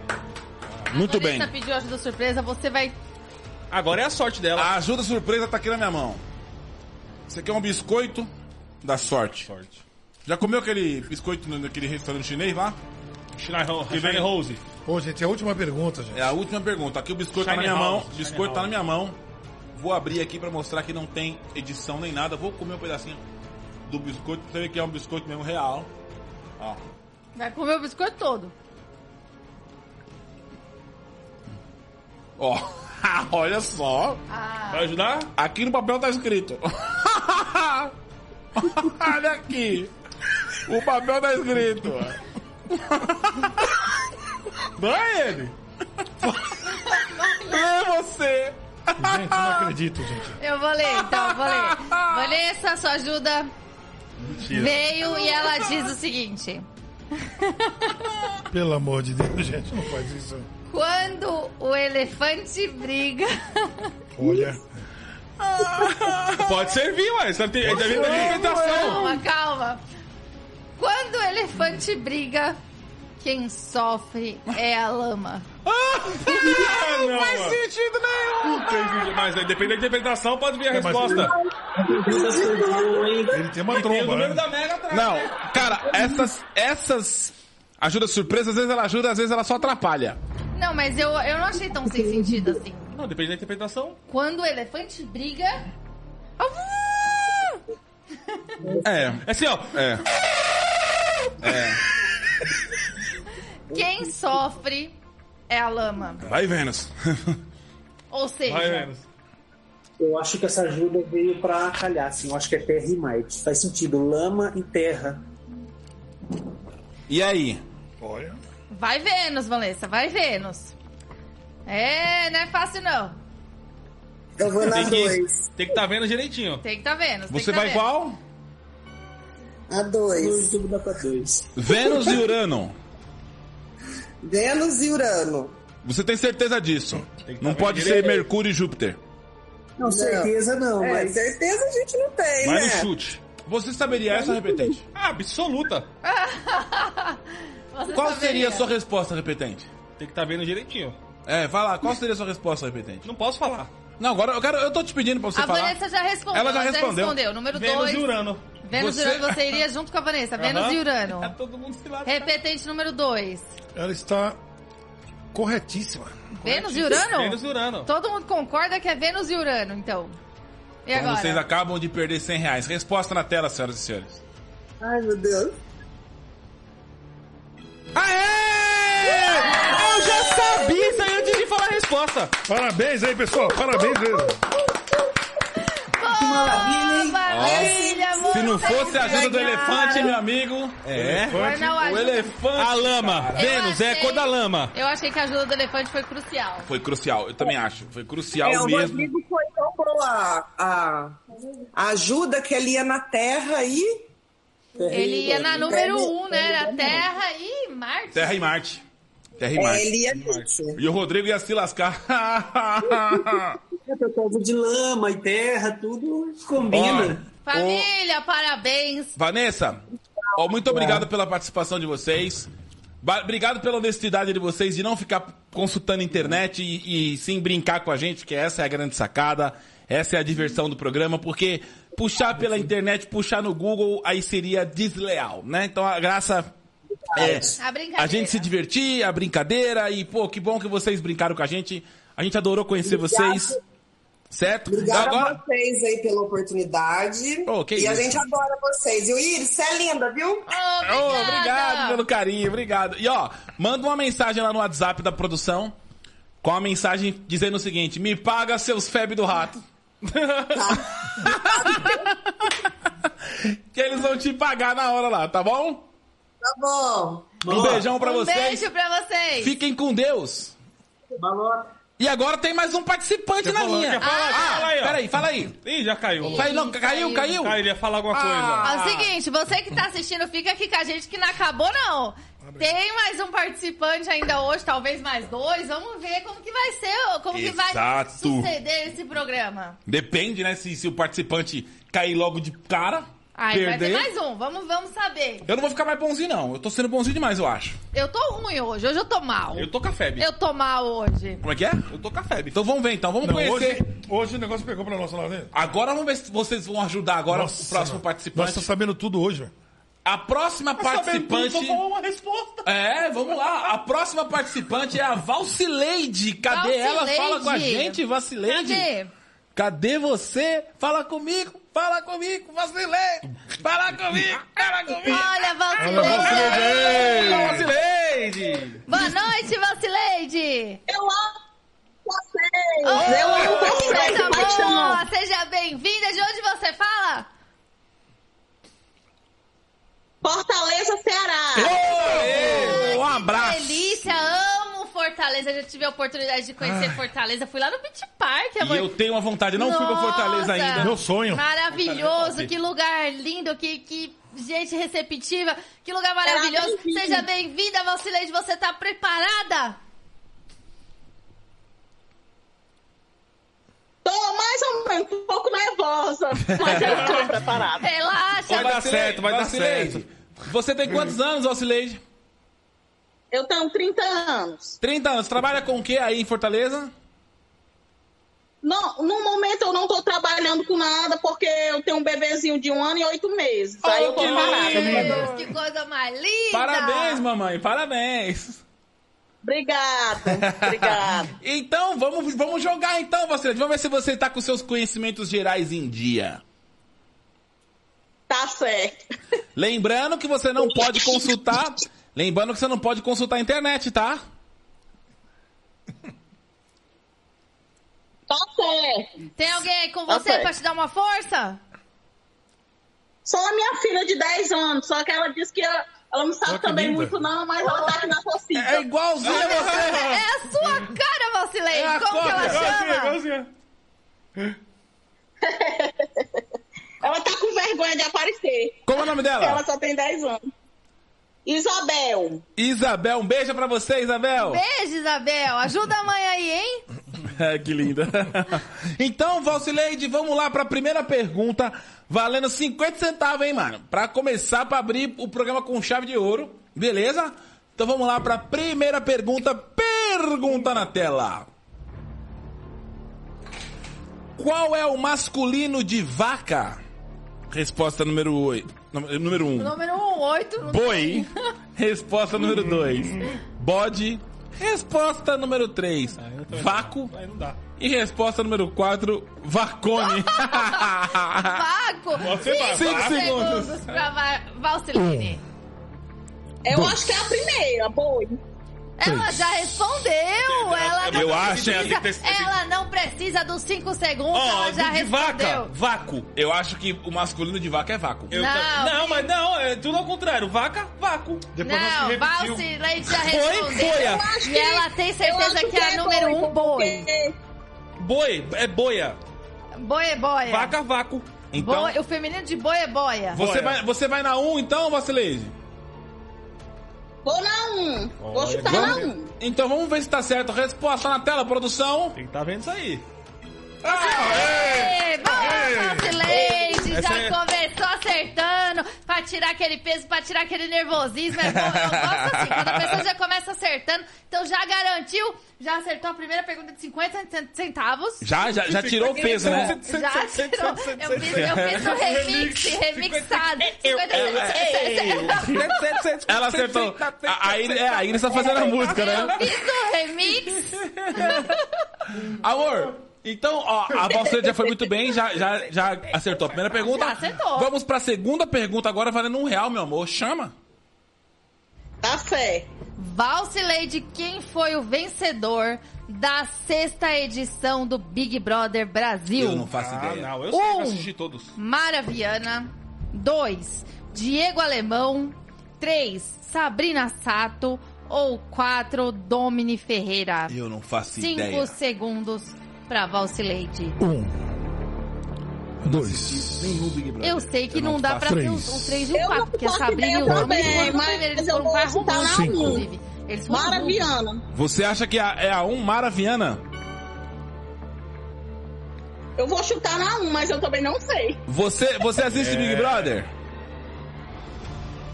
Muito bem. Vanessa pediu ajuda surpresa, você vai... Agora é a sorte dela. A ajuda surpresa tá aqui na minha mão. Você quer um biscoito da sorte. Sorte. Já comeu aquele biscoito naquele restaurante chinês lá? Vem- Rose. Ô, gente, é a última pergunta, gente. É a última pergunta. Aqui o biscoito tá na minha House, mão. Shine biscoito tá House. na minha mão. Vou abrir aqui pra mostrar que não tem edição nem nada. Vou comer um pedacinho do biscoito pra você ver que é um biscoito mesmo real. Ó. Vai comer o biscoito todo. Ó. Olha só. Ah, Vai ajudar? Aqui no papel tá escrito. Olha aqui. O papel tá escrito. Vai ele. Lê você. Gente, não acredito, gente. eu vou ler, então, vou ler. Vanessa, sua ajuda veio e ela diz o seguinte. Pelo amor de Deus, gente, não faz isso. Quando o elefante briga... Olha. Pode servir, tem, ainda vem da alimentação. Calma, calma. Quando o elefante briga, quem sofre é a lama. Ah, não, Faz sentido nenhum. Mas aí, depende da interpretação, pode vir a É, mas- resposta. Ele tem uma tromba, né? da Mega atrás. Não, cara, essas, essas ajudas surpresas, às vezes ela ajuda, às vezes ela só atrapalha. Não, mas eu, eu não achei tão sem sentido assim. Não, depende da interpretação. Quando o elefante briga. É, É assim, ó. é. É. Quem sofre é a lama. Vai, Vênus. Ou seja, Vai menos. Eu acho que essa ajuda veio pra calhar, assim. Eu acho que é terra e Marte. Faz sentido. Lama e terra. E aí? Olha. vai Vênus, Vanessa, vai Vênus. É, não é fácil não. Eu vou na Tem que dois. tem que tá vendo direitinho. Tem que tá Vênus. tem Você tá vai Vênus. qual? A Dois, dois. tudo dá pra dois. Vênus e Urano. Vênus e Urano. Você tem certeza disso? Tem que Não tá pode vendo ser. Mercúrio e Júpiter. Não, certeza não, É, mas... certeza a gente não tem, Vai né? no chute. Você saberia essa, repetente? Ah, absoluta. Você Qual saberia. seria a sua resposta, repetente? Tem que tá vendo direitinho. É, vai lá, qual seria a sua resposta, repetente? Não posso falar. Não, agora eu quero, eu tô te pedindo pra você A falar. Vanessa já respondeu. Ela já respondeu. Número Vênus 2. e Urano. Vênus Você- e Urano, você iria junto com a Vanessa. Vênus Aham. e É Urano. todo mundo se lasca. Repetente número 2. Ela está corretíssima. Vênus e Urano? Vênus e Urano. Todo mundo concorda que é Vênus e Urano, então. E Então agora? vocês acabam de perder 100 reais. Resposta na tela, senhoras e senhores. Ai, meu Deus. Aê! Eu já sabia isso aí antes de falar a resposta. Parabéns aí, pessoal. Parabéns mesmo. maravilha, hein? Maravilha, Se não vocês fosse a ajuda do elefante, meu amigo. É. Na O elefante. A lama. Eu Vênus, é a achei- cor da lama. Eu achei que a ajuda do elefante foi crucial. Foi crucial, eu também acho. Foi crucial É, o mesmo. Rodrigo foi tão boa a, a ajuda que ele ia na Terra e Ele ia na número um, né? Era Terra e Marte. Terra e Marte. Terra e é, Marte. ele ia. E o Rodrigo ia se lascar. Por causa de lama e terra, tudo combina. Família, parabéns. Vanessa, ó, muito obrigado pela participação de vocês. Obrigado pela honestidade de vocês de não ficar consultando a internet e, e sim brincar com a gente, que essa é a grande sacada, essa é a diversão do programa, porque puxar pela internet, puxar no Google, aí seria desleal, né? Então a graça é A brincadeira. a gente se divertir, a brincadeira e, pô, que bom que vocês brincaram com a gente. A gente adorou conhecer vocês. Certo? Obrigada Agora, a vocês aí pela oportunidade. Oh, que e a isso. gente adora vocês. E o Iris, você é linda, viu? Obrigada. Oh, obrigado pelo carinho, obrigado. E ó, manda uma mensagem lá no WhatsApp da produção com a mensagem dizendo o seguinte: me paga seus febre do rato. que eles vão te pagar na hora lá, tá bom? Tá bom. Um beijão pra Um vocês. beijo pra vocês. Fiquem com Deus. Balota. E agora tem mais um participante na falou, linha. quer falar? Ah, Fala aí, ó. peraí, fala aí. Ih, já caiu. Caiu, não, caiu, caiu. Ah, ele ia falar alguma Ah. coisa. É o seguinte, você que tá assistindo, fica aqui com a gente que não acabou, não. Tem mais um participante ainda hoje, talvez mais dois. Vamos ver como que vai ser, como que vai Exato. suceder esse programa. Depende, né? Se, se o participante cair logo de cara, Aí vai perder. ter mais um, vamos, vamos saber. Eu não vou ficar mais bonzinho, não. Eu tô sendo bonzinho demais, eu acho. Eu tô ruim hoje, hoje eu tô mal. Eu tô com a febre. Eu tô mal hoje. Como é que é? Eu tô com a febre. Então vamos ver, então. Vamos Não, conhecer. hoje, hoje o negócio pegou pra nossa lá, né? Agora vamos ver se vocês vão ajudar agora Nossa, o próximo participante. Nós tá sabendo tudo hoje, velho. A próxima participante. uma resposta. É, vamos lá. A próxima participante é a Valcileide. Cadê ela? Fala com a gente, Valcileide. Cadê? Cadê você? Fala comigo. Fala comigo, Valcileide. Fala comigo. Fala comigo. Olha. Valcileide. Fala, Valcileide. Boa noite, Valcileide. Eu amo vocês! Oh, eu amo vocês, coisa de paixão! boa. Seja bem-vinda. De onde você fala? Fortaleza, Ceará! Ô, um Que abraço. Fortaleza. Já tive a oportunidade de conhecer Fortaleza. Fui lá no Beach Park, E amor. eu tenho uma vontade, não fui pra Fortaleza Nossa. ainda. Meu sonho. Maravilhoso, que lugar lindo, que, que gente receptiva, que lugar maravilhoso. bem-vinda. Seja bem-vinda, Valcileide, você tá preparada? Tô mais ou menos um pouco nervosa, mas eu tô preparada. Relaxa. Vai dar certo, vai dar Valcileide, Você tem quantos anos, Valcileide? Eu tenho 30 anos. 30 anos. Trabalha com o que aí em Fortaleza? No, no momento eu não tô trabalhando com nada, porque eu tenho um bebezinho de um ano e oito meses. Aí eu tô que parada. lindo. Que coisa mais linda. Parabéns, mamãe. Parabéns. Obrigada, obrigada. Então, vamos, vamos jogar então, Valcileide. Vamos ver se você tá com seus conhecimentos gerais em dia. Tá certo. Lembrando que você não pode consultar... Lembrando que você não pode consultar a internet, tá? Tá certo. Tem alguém aí com Tá você certo. pra te dar uma força? Só a minha filha de 10 anos, só que ela disse que ela, ela não sabe também linda. muito não, mas ela tá aqui na torcida. É igualzinho a você. É a sua cara, Valcileide. É a Como que ela cópia, chama? Ela tá com vergonha de aparecer. Como é o nome porque Ela dela? só tem 10 anos. Isabel. Isabel. Um beijo pra você, Isabel. Beijo, Isabel. Ajuda a mãe aí, hein? É, que linda. Então, Valcileide, vamos lá pra primeira pergunta, valendo 50 centavos, hein, mano? Pra começar, pra abrir o programa com chave de ouro, beleza? Então vamos lá pra primeira pergunta. Pergunta na tela. Qual é o masculino de vaca? Resposta número 8. Número 1. Um. Número 1, 8. Boi. Resposta número 2. Bode. Resposta número 3. Vácuo. Aí não dá. E resposta número 4, Vacone. Vaco. Você vai, Cinco vai. segundos. segundos pra Va- Valciline. Eu acho que é a primeira, boi. Ela já respondeu! Ela não Eu acho, precisa, que ela não precisa dos 5 segundos, Ó, ela já de vaca, respondeu. vácuo. Eu acho que o masculino de vaca é vácuo. Eu Não. ta- não, mas não, é tudo ao contrário. Vaca, vácuo. Depois Não. Valsi Leite já Foi, respondeu. foi. Acho E ela tem certeza acho que é a número um, boi. Boi, é boia. Boi é boia. Vaca, vácuo. Então, Boi- o feminino de boi é boia. você Boia. vai, você vai na 1 então, Vacileide? Vou na 1. Vou Olha, chutar na Vamos? 1. Então vamos ver se tá certo. Resposta na tela, produção. Tem que tá vendo isso aí. Ei, boa, Valsi Leite, Essa já é- começou acertando pra tirar aquele peso, pra tirar aquele nervosismo. É bom, eu gosto assim, quando a pessoa já começa acertando. Então já garantiu, já acertou a primeira pergunta de 50 centavos. Já, já, já tirou o peso, né? Já tirou. Eu fiz, eu fiz um remix, remixado. 50 centavos. Ela acertou. A, a, Iris- é, a Iris tá fazendo a música, né? Eu fiz um remix. Amor, então, ó, a Valceira já foi muito bem, já, já, já acertou a primeira pergunta. Já acertou. Vamos pra segunda pergunta agora, valendo um real, meu amor. Chama. Tá certo. Valcileide, quem foi o vencedor da sexta edição do Big Brother Brasil? Eu não faço Ah, ideia. não, eu sei, Um. assisti todos. Maraviana. 2. Diego Alemão. 3. Sabrina Sato. Ou 4. Domini Ferreira. Eu não faço 5 ideia. segundos pra Valcileide. Um. Dois. Eu sei que Eu não, não dá pra ter três. o 3 e o Eu 4, não porque a Sabrina e o Domini também, foram no mas eles foram pra chutar arrumar, na um. inclusive. Eles. Maraviana. Você acha que a- é a 1 Maraviana? Eu vou chutar na 1, mas eu também não sei. Você, você assiste Big Brother?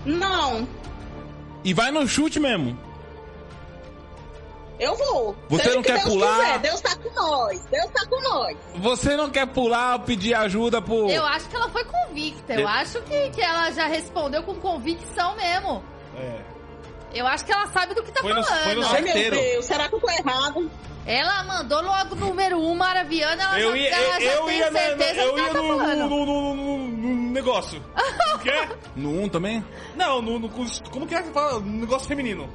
Não. E vai no chute mesmo. Eu vou. Você Seja não o que quer Deus pular? Quiser. Deus tá com nós. Deus tá com nós. Você não quer pular, pedir ajuda pro. Eu acho que ela foi convicta. Eu Eu- acho que, que ela já respondeu com convicção mesmo. É. Eu acho que ela sabe do que tá Foi no- falando. foi no Ai, meu Certeiro. Deus. Será que eu tô errado? Ela mandou logo número 1, um, Maraviana. Ela Eu já, ia, ela já eu tem ia, na- certeza eu ia tá no, no, no, no- no negócio. Que é? No 1 também? Não, no, no- como que é que fala? No negócio feminino.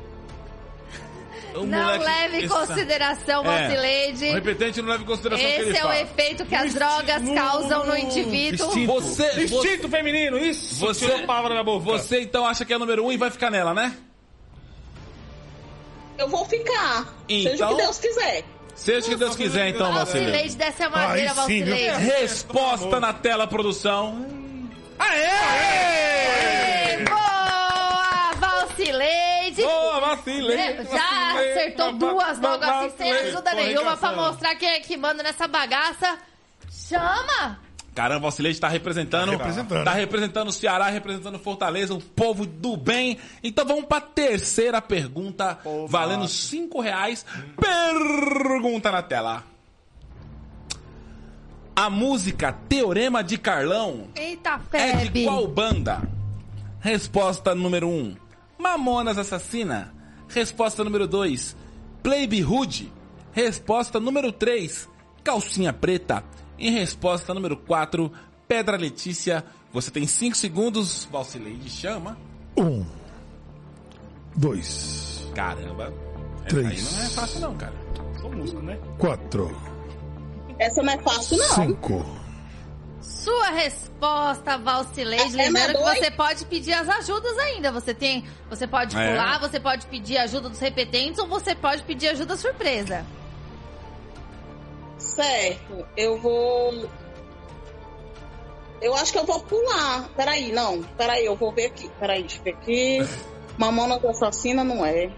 O Não leve em esse- consideração, É. Valcileide. O repetente não leva em consideração o que ele Esse é o fala. efeito que as No drogas instinto- causam no no indivíduo. instinto. Você, você, Instinto feminino, isso. Você- Tirou a palavra boca. você então acha que é número 1 um e vai ficar nela, né? Eu vou ficar. Seja o Então- que Deus quiser. Seja o que Deus quiser, então, Valcileide. Valcileide, desce a madeira? Valcileide. Resposta na tela, produção. Aê! Boa, Valcileide. Boa, Valcileide. Já acertou duas logo assim, sem ajuda nenhuma pra mostrar quem é que manda nessa bagaça. Chama! Caramba, o Valcileide tá representando, Tá representando. tá representando o Ceará, representando Fortaleza, o povo do bem. Então vamos pra terceira pergunta, valendo cinco reais. Pergunta na tela. A música Teorema de Carlão Eita, é de febre. qual banda? Resposta número 1, um, Mamonas Assassina. Resposta número 2, Playbe Hood. Resposta número 3, Calcinha Preta. E resposta número 4, Pedra Letícia. Você tem 5 segundos, Valcileide chama. Um. Dois. Caramba. Essa Três. aí não é fácil não, cara. Sou músico, né? Quatro. Essa não é fácil, não. Cinco. Sua resposta, Valcileide. É, é Lembrando que você pode pedir as ajudas ainda. Você tem, você pode É. pular, você pode pedir ajuda dos repetentes ou você pode pedir ajuda surpresa. Certo. Eu vou. Eu acho que eu vou pular. Peraí, não. Peraí, eu vou ver aqui. Peraí, deixa eu ver aqui. Mamona assassina não é.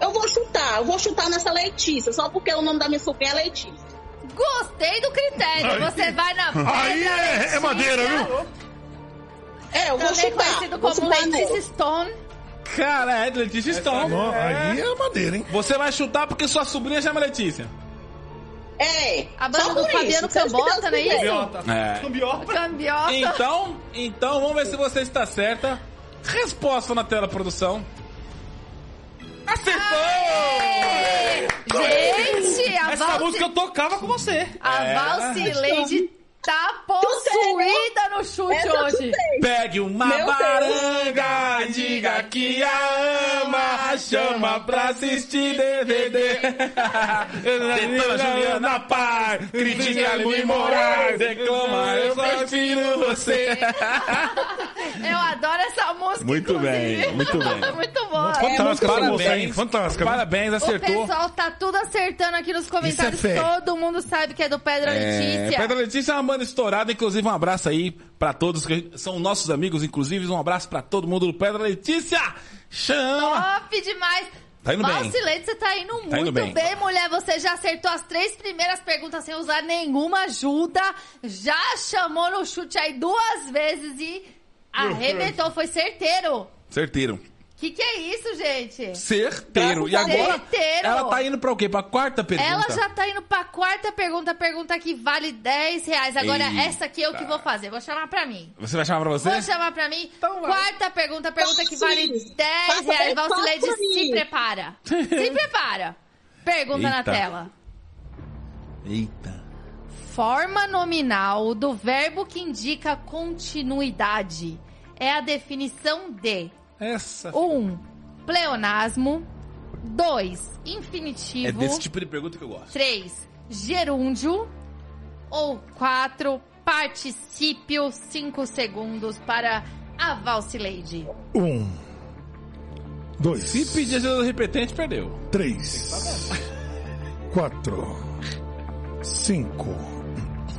Eu vou chutar. Eu vou chutar nessa Letícia. Só porque o nome da minha sobrinha é Letícia. Gostei do critério. Aí- Você vai na pedra. Aí é, é madeira, viu? É, eu vou Também chutar. conhecido Vou como chutar Letícia. Stone. Cara, é Letícia Stone. Ó, aí é madeira, hein? Você vai chutar porque sua sobrinha chama Letícia. É. A banda só do por Fabiano Cambota, não é isso? Cambiota. É. Cambiota. Cambiota. Então, então vamos ver se você está certa. Resposta na tela, produção. Acertou! Gente, a, Essa Valci... música eu tocava com você. a É. Valcileide tá possuída no chute Essa eu hoje. chutei. Pegue uma Meu Deus. baranga, diga que a ama, chama pra assistir DVD. Detona Juliana Par, critica Luiz Moraes, declama, eu prefiro você. Eu adoro essa música. Muito inclusive. bem, muito bem. muito boa. Fantástica essa Parabéns. moça fantástica. Parabéns, O acertou. pessoal tá tudo acertando aqui nos comentários. Isso é. Todo mundo sabe que é do Pedra É, Letícia. Pedra Letícia é uma banda estourada, inclusive um abraço aí pra todos que são nossos amigos, inclusive um abraço pra todo mundo do Pedra Letícia. Chama! Top demais. Tá indo bem. Valcilete, você tá indo muito indo bem. bem. mulher. Você já acertou as três primeiras perguntas sem usar nenhuma ajuda. Já chamou no chute aí duas vezes e arrebentou. Foi certeiro. Certeiro. Que que é isso, gente? Certeiro. E agora Certeiro. ela tá indo pra o quê? Pra quarta pergunta? Ela já tá indo pra quarta pergunta, pergunta que vale 10 reais. Agora, Eita. essa aqui eu que vou fazer. Vou chamar pra mim. Você vai chamar pra você? Vou chamar pra mim. Então. Quarta pergunta, pergunta que vale Valcileide. 10 Faça reais. Valcileide, se prepara. Se prepara. Pergunta na Eita. tela. Eita. Forma nominal do verbo que indica continuidade. É a definição de Essa. 1. Um, pleonasmo. 2. É Infinitivo. desse tipo de pergunta que eu gosto. 3. Gerúndio. Ou 4. Particípio. 5 segundos para a Valcileide. Um. Dois. Se pedir ajuda do repetente, perdeu. Três. Quatro. Cinco.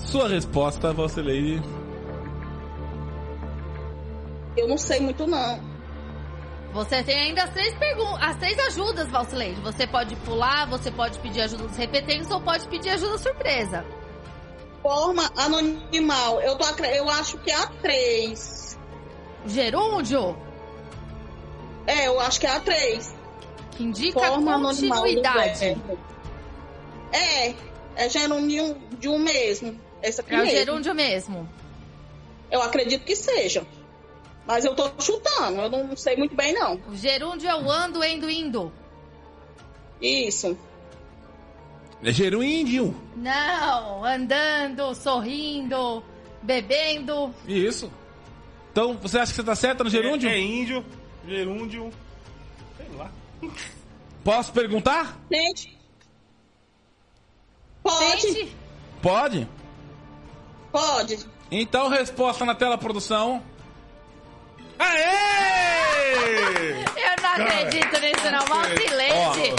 Sua resposta, Valcileide. Eu não sei muito, não. Você tem ainda as três perguntas, as três ajudas, Valcileide. Você pode pular, você pode pedir ajuda dos repetentes ou pode pedir ajuda surpresa. Forma anonimal. Eu, tô, eu acho que é a 3. Gerúndio, É, eu acho que é a 3. que indica Forma continuidade. É, é gerúndio mesmo. Essa aqui É o gerúndio mesmo. Eu acredito que seja. Mas eu tô chutando, eu não sei muito bem, não. O gerúndio é o ando, endo, indo. Isso. É gerúndio. Não, andando, sorrindo, bebendo. Isso. Então, você acha que você tá certa no gerúndio? É, é índio, gerúndio. Sei lá. Posso perguntar? Gente. Pode, Tente. Pode. pode. Então, resposta na tela, produção. Aê! Eu não acredito nisso, não. Valcileide.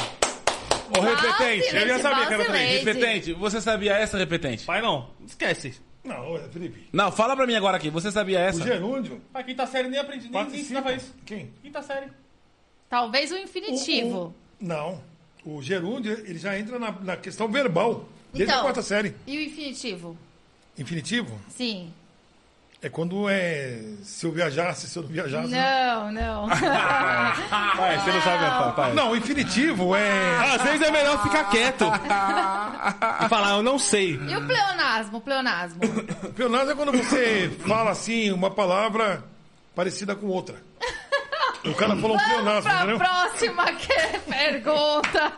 Ô, repetente. Eu já sabia que era três. Repetente, você sabia essa, repetente? Pai não, esquece. Não, é, Felipe. Não, fala pra mim agora aqui. Você sabia O essa? gerúndio Pai, quinta série nem aprendi, nem, nem participa. ensinava isso. Quem? Quinta série. Talvez o O- infinitivo. o- não. O gerúndio, ele já entra na, na questão verbal. Desde Então. a quarta série. E o infinitivo? Infinitivo Sim. É quando é. Se eu viajasse, se eu não viajasse. Não, não. Pai, você não sabe, pai. pai. Não, o infinitivo é. Às vezes é melhor ficar quieto. e falar, eu não sei. E o pleonasmo? O pleonasmo. Pleonasmo é quando você fala assim, uma palavra parecida com outra. O cara falou um Vamos pleonasmo, pra entendeu? próxima que pergunta.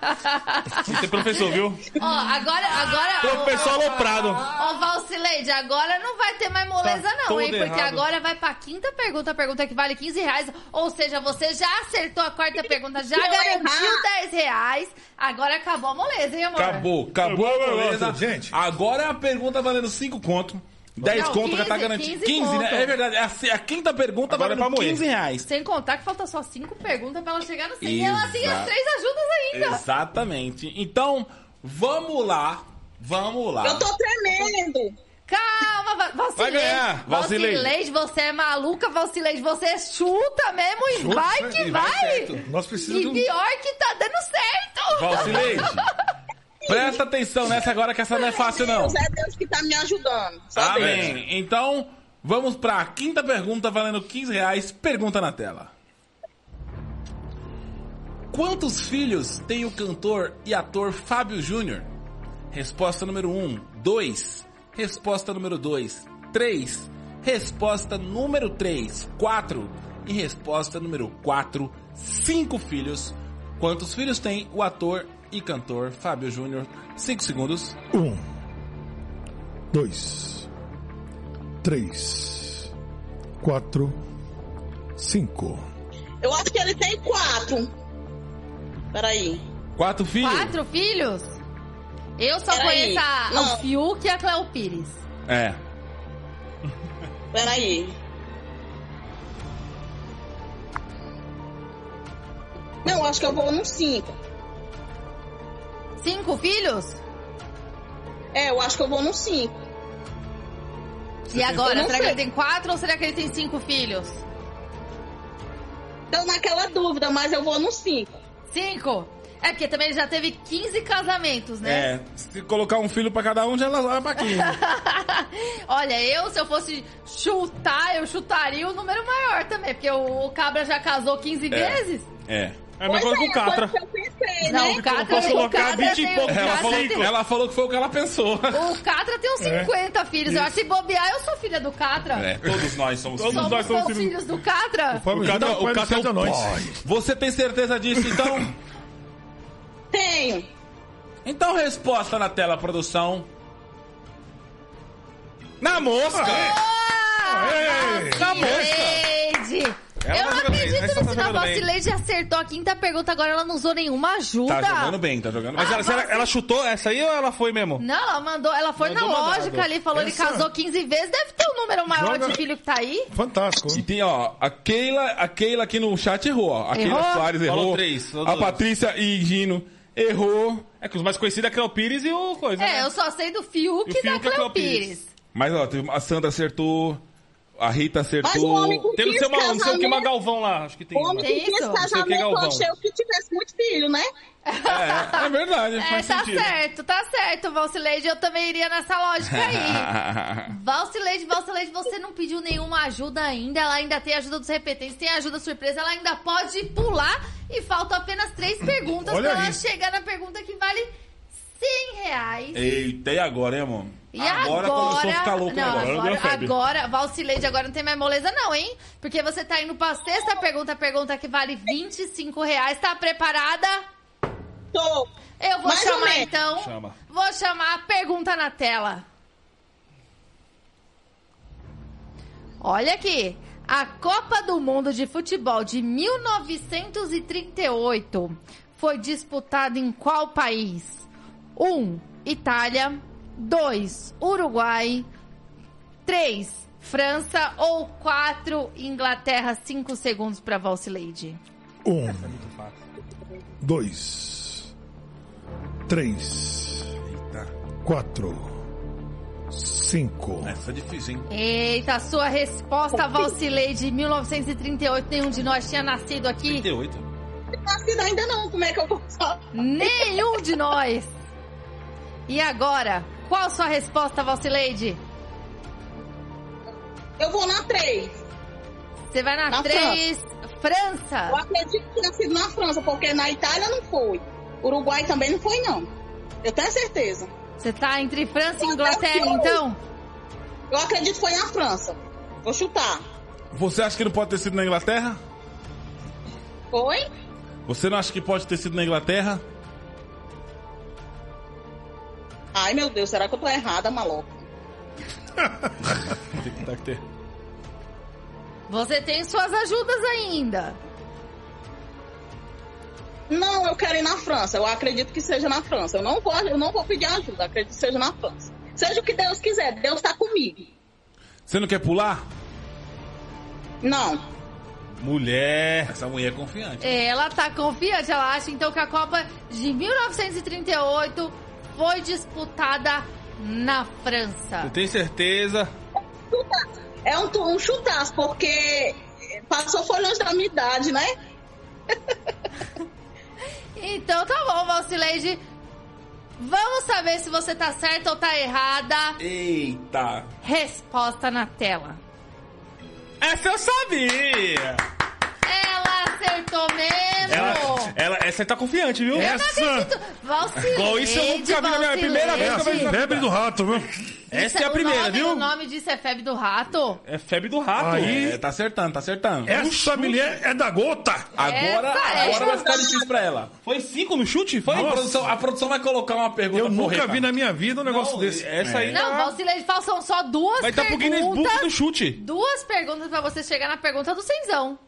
Você é professor, viu? Ó, agora, agora... Professor aloprado. Ô, Valcileide, agora não vai ter mais moleza Tá não, hein? Porque errado. agora vai pra quinta pergunta, a pergunta que vale 15 reais. Ou seja, você já acertou a quarta pergunta, já garantiu errar. 10 reais. Agora acabou a moleza, hein, amor? Acabou, acabou a Acabou, beleza. gente. Agora é a pergunta valendo 5 conto. 10 Não, conto já tá 15, garantido. 15 15, né? É verdade. A, a quinta pergunta Agora é pra moer. 15 reais. Sem contar que falta só cinco perguntas pra ela chegar no 100. E ela tem as Exato. três ajudas ainda. Exatamente. Então, vamos lá. Vamos lá. Eu tô tremendo. Calma, Va- Valcileide. Vai ganhar, Valcileide. Valcileide, você é maluca, Valcileide. Você chuta mesmo e Chuta, vai que e vai vai. Nós precisamos E de um. pior que tá dando certo. Valcileide, presta atenção nessa agora que essa não é fácil não. Deus é Deus que tá me ajudando. Só Deus. Amém. Então, vamos pra quinta pergunta valendo 15 reais. Pergunta na tela. Quantos filhos tem o cantor e ator Fábio Júnior? Resposta número 1, 2. Resposta número 2, 3. Resposta número 3, 4. E resposta número 4, 5 filhos. Quantos filhos tem o ator e cantor Fábio Júnior? 5 segundos. Um. Dois. três, quatro, cinco. Eu acho que ele tem quatro. Peraí. Quatro filhos? Quatro filhos? Eu só Peraí. conheço a, o Fiuk e a Cleo Pires. É. Peraí. Não, acho que eu vou no cinco. Cinco filhos? É, eu acho que eu vou no cinco. E agora? Será que sei. ele tem quatro ou será que ele tem cinco filhos? Tô naquela dúvida, mas eu vou no cinco. Cinco? É porque também ele já teve 15 casamentos, né? É. Se colocar um filho pra cada um, já vai pra 15. Olha, eu, se eu fosse chutar, eu chutaria o número maior também, porque o, o Cabra já casou 15 vezes. É. É a mesma coisa com o Catra. foi o pensei, Não, né? o Catra, posso o colocar Catra 20 e tem- poucos o Ela Catra falou, tem- ela falou que foi o que ela pensou. O Catra tem uns 50 filhos. Eu acho que se bobear, eu sou filha do Catra. É, todos nós somos Todos filhos. nós Somos filhos. filhos do Catra. Fábio, O Catra, o pai Catra é um nós. Você tem certeza disso, então? Tenho. Então, resposta na tela, produção. Na mosca! Ei! Na mosca! Leide! Ela eu tá não bem, acredito tá nisso, não. jogando A bem. Valcileide acertou a quinta pergunta, agora ela não usou nenhuma ajuda. Tá jogando bem, tá jogando Mas bem. ela, ela, ela chutou essa aí ou ela foi mesmo? Não, ela mandou, ela foi Mandou na mandado. lógica ali, falou Essa- ele casou 15 vezes, deve ter um número maior Joga- de filho que tá aí. Fantástico. E tem, ó, a Keila, a Keila aqui no chat errou, ó. A Keila Errou? Soares Falou errou. três, falou a. Patrícia e Gino errou. É que os mais conhecidos é Cleo Pires e o coisa. É, né? eu só sei do Fiuk E o da Fiuk é Cleo Cleo Pires. Pires. Mas, ó, a Sandra acertou. A Rita Mas o acertou. Tem no 15 seu, mal- no seu que casamentos- Galvão lá, acho que tem. O homem uma. Tem com 15 isso? Não sei o que é casamentos, eu Galvão. achei o que tivesse muito filho, né? É, é verdade, É, faz tá sentido. certo, tá certo, Valcileide, eu também iria nessa lógica aí. Valcileide, Valcileide, você não pediu nenhuma ajuda ainda, ela ainda tem ajuda dos repetentes, tem ajuda surpresa, ela ainda pode pular e faltam apenas três perguntas Olha pra ela chegar na pergunta que vale 100 reais. Eita, e agora, hein, amor? E agora, começou a ficar louco não. Agora agora, agora, Valcileide, agora não tem mais moleza não, hein? Porque você tá indo pra sexta pergunta, pergunta que vale 25 reais. Tá preparada? Tô. Eu vou Mais chamar então. Chama. Vou chamar a pergunta na tela. Olha aqui. A Copa do Mundo de Futebol de 1938 foi disputada em qual país? 1. Um, Itália. 2. Uruguai. 3. França. Ou 4. Inglaterra. 5 segundos para Valcileide. Um, dois, três, quatro, cinco. Essa é difícil, hein? Eita, sua resposta, Valcileide, 1938. Nenhum de nós tinha nascido aqui. 38. Não nascido ainda não, como é que eu vou falar? Nenhum de nós. E agora, qual sua resposta, Valcileide? Eu vou na 3. Você vai na Na 3, Eu França. acredito que tenha sido na França, porque na Itália não foi. Uruguai também não foi, não. Eu tenho certeza. Você tá entre França e Inglaterra, então? Eu acredito que foi na França. Vou chutar. Você acha que não pode ter sido na Inglaterra? Foi? Você não acha que pode ter sido na Inglaterra? Ai, meu Deus, será que eu tô errada, maluco? Você tem suas ajudas ainda. Não, eu quero ir na França. Eu acredito que seja na França. Eu não vou, eu não vou pedir ajuda. Acredito que seja na França. Seja o que Deus quiser. Deus tá comigo. Você não quer pular? Não. Mulher. Essa mulher é confiante. Ela tá confiante, ela acha então que a Copa de 1938 foi disputada na França. Eu tenho certeza. É um, um chutaço, porque passou foi longe da minha idade, né? Então tá bom, Valcileide. Vamos saber se você tá certa ou tá errada. Eita! Resposta na tela. Essa eu sabia! Acertou mesmo! Ela, ela, essa tá confiante, viu? Essa Valcileide, Igual isso eu nunca vi na minha primeira é vez a que eu vejo na febre do rato, viu? Essa é a o primeira, nome- viu? O nome disso é febre do rato? É febre do rato. Aí- É, tá acertando, tá acertando. Essa mulher é da gota. Agora, Essa é. agora vai ficar difícil pra ela. Foi cinco no chute? Foi? A produção, a produção vai colocar uma pergunta Eu nunca vi na minha vida um negócio Não, desse. Essa aí Não, tá- Valcileide, faltam só duas vai estar pro Guinness Book perguntas. do chute. Duas perguntas pra você chegar na pergunta do Cenzão.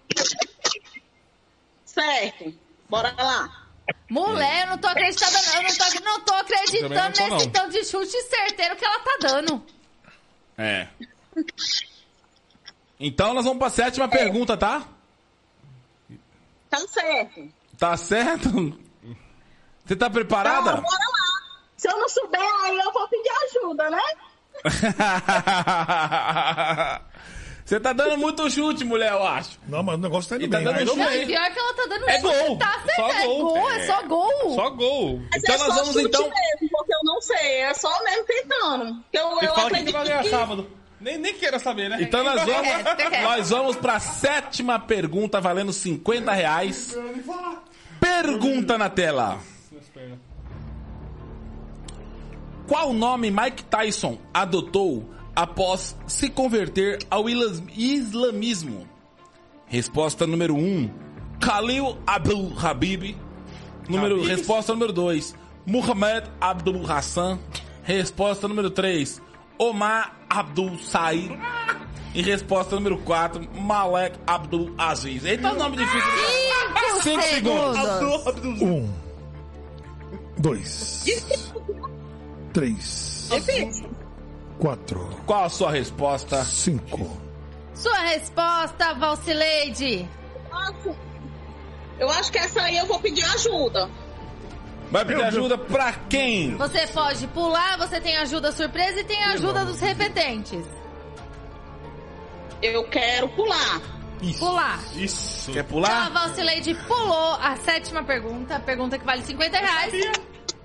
Certo. Bora lá. Mulher, eu não tô acreditando, não. Eu não tô, não tô acreditando não tô, nesse não. tanto de chute certeiro que ela tá dando. É. Então nós vamos pra sétima pergunta, tá? Tá certo. Tá certo? Você tá preparada? bora lá. Se eu não souber, aí eu vou pedir ajuda, né? Você tá dando muito chute, mulher, eu acho. Não, mas o negócio tá indo E tá bem. dando Aí chute. Não, Bem. e pior que ela tá dando É chute, gol. Tá. Só É gol. gol, é só gol. Só gol. Mas Então é nós só vamos, chute então- mesmo, porque eu não sei. É só mesmo tentando. Eu, eu fala que acredito vai ganhar que... sábado. Nem, nem queira saber, né? Então nós vamos, É, é. nós vamos pra sétima pergunta, valendo 50 reais. Pergunta na tela. Qual nome Mike Tyson adotou após se converter ao islamismo? Resposta número 1, um, Khalil Abdul Habib. Número, resposta número 2, Muhammad Abdul Hassan. Resposta número 3, Omar Abdul Said. E resposta número 4, Malek Abdul Aziz. Eita, nome difícil. Cinco, Cinco segundos. Um, dois, três, quatro, Qual a sua resposta? cinco. Sua resposta, Valcileide. Nossa. Eu acho que essa aí eu vou pedir ajuda. Vai pedir ajuda pra quem? Você pode pular, você tem ajuda surpresa e tem ajuda dos repetentes. Eu quero pular. Pular. Isso. Quer Então a pular? Valcileide pulou a sétima pergunta, a pergunta que vale 50 reais.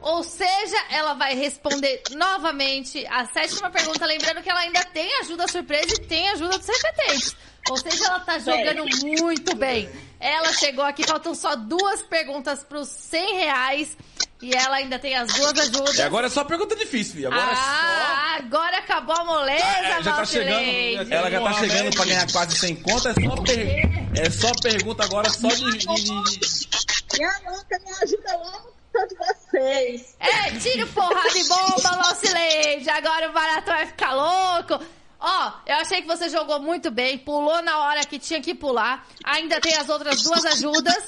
Ou seja, ela vai responder novamente a sétima pergunta, lembrando que ela ainda tem ajuda surpresa e tem ajuda dos repetentes. Ou seja, ela tá jogando muito bem. Ela chegou aqui, faltam só duas perguntas pros 100 reais. E ela ainda tem as duas ajudas. E agora é só pergunta difícil, filho. Agora ah, agora acabou a moleza, é só. Já tá chegando. Ela já tá chegando pra ganhar quase 100 contas. É só, per- é só pergunta agora só de. Me ajuda, me ajuda logo vocês. É, tira porrada e bomba, Valcileide. Agora o barato vai ficar louco. Ó, eu achei que você jogou muito bem, pulou na hora que tinha que pular. Ainda tem as outras duas ajudas.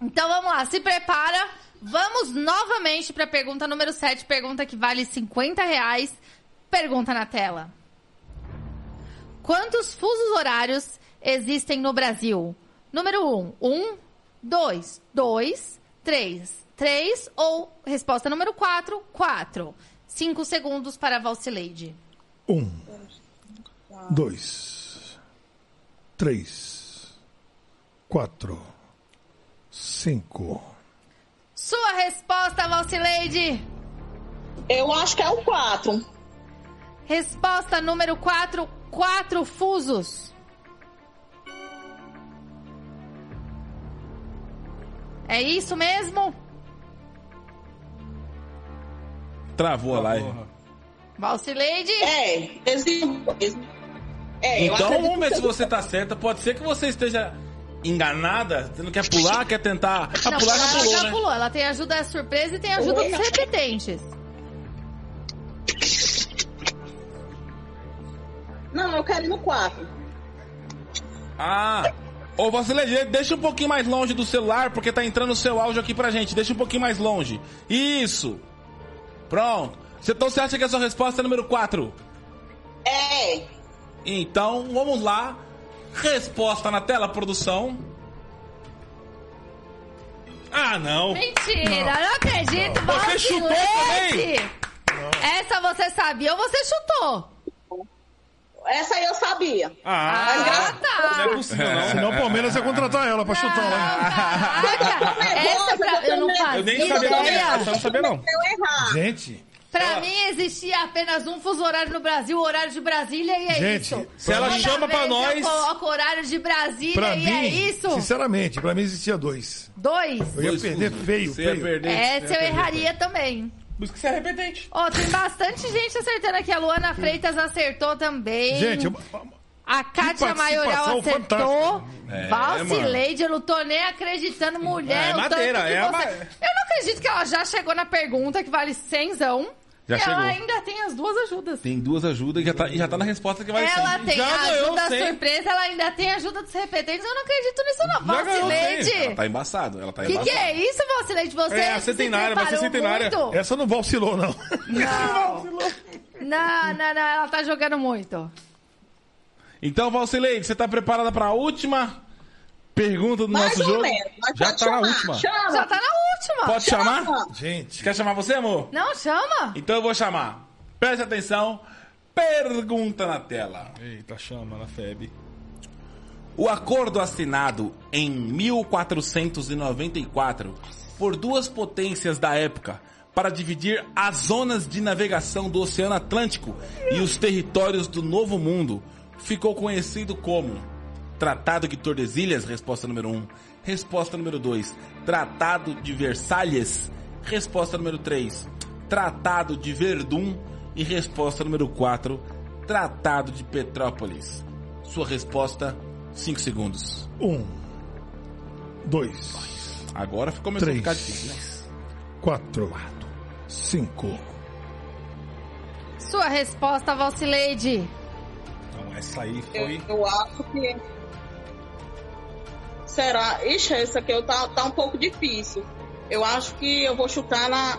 Então vamos lá, se prepara. Vamos novamente para a pergunta número 7, pergunta que vale 50 reais. Pergunta na tela. Quantos fusos horários existem no Brasil? Número 1, 1, 2, 2, 3, 3 ou resposta número 4, 4. 5 segundos para a Valcileide. Um, dois, três, quatro, cinco. Sua resposta, Valcileide. Eu acho que é o 4. Resposta número 4, 4 fusos. É isso mesmo? Travou a live. Valcileide? É. É, Então vamos ver se você tá certa. Pode ser que você esteja enganada. Você não quer pular, quer tentar. A Não, pular já ela pulou, já né? pulou. Ela tem ajuda surpresa e tem ajuda dos repetentes. Não, eu quero ir no 4. Ah. Ô, Vacileide, deixa um pouquinho mais longe do celular, porque tá entrando o seu áudio aqui pra gente. Deixa um pouquinho mais longe. Isso. Pronto. Você- Então você acha que a sua resposta é número 4? É. Então, vamos lá. Resposta na tela, produção. Ah, não. Mentira, não, acredito. Você chutou Valcileide. Essa você sabia ou você chutou? Essa aí eu sabia. Ah, Ah, tá. não é possível, não. Senão o Palmeiras ia contratar ela pra chutar lá. Caraca, essa pra... eu não fazia Eu nem sabia, não. Essa eu não sabia, não. Gente, Pra mim existia apenas um fuso horário no Brasil, o horário de Brasília e é Gente, isso. se ela Toda chama pra nós- Eu coloco horário de Brasília pra e mim, é isso. sinceramente, pra mim existia dois. Dois. Eu ia Dois perder fusos. feio, Você ia feio. perder. Essa eu erraria também. Por isso que você é repetente. Ó, tem bastante gente acertando aqui. A Luana Freitas acertou também. Gente, eu- A Kátia Maioral acertou. É, Valcileide, eu não tô nem acreditando. Mulher, É, o madeira, tanto que é a você... ma- Eu não acredito que ela já chegou na pergunta que vale cenzão. Já e chegou. ela ainda tem as duas ajudas. Tem duas ajudas e já tá, já tá na resposta que vai ela ser. tem Já a ganhou ajuda cem. surpresa, ela ainda tem a ajuda dos repetentes. Eu não acredito nisso, não. Ganhou Valcileide. Ela tá embaçado, ela tá Que embaçada. que é isso, Valcileide? Você É, a se centenária, vai ser centenária. muito? essa não vacilou, não. Não. não, não, não. Ela tá jogando muito. Então, Valcileide, você tá preparada pra última pergunta do Mais nosso ou jogo? menos. Já tá na chamar, última. Chama. Já tá na última. Pode chamar? Gente, Quer chamar você, amor? Não, chama. Então eu vou chamar. Preste atenção. Pergunta na tela. Eita, chama na FEB. O acordo assinado em 1494 por duas potências da época para dividir as zonas de navegação do Oceano Atlântico e os territórios do Novo Mundo ficou conhecido como Tratado de Tordesilhas, resposta número 1. Um. Resposta número 2. Tratado de Versalhes. Resposta número 3. Tratado de Verdun. E resposta número 4. Tratado de Petrópolis. Sua resposta, 5 segundos. um, dois, Agora começou a Três. ficar difícil, né? quatro, cinco. Sua resposta, Valcileide. Então, essa aí Eu, foi. eu acho que. Será? Ixi, essa aqui eu tá, tá um pouco difícil. Eu acho que eu vou chutar na.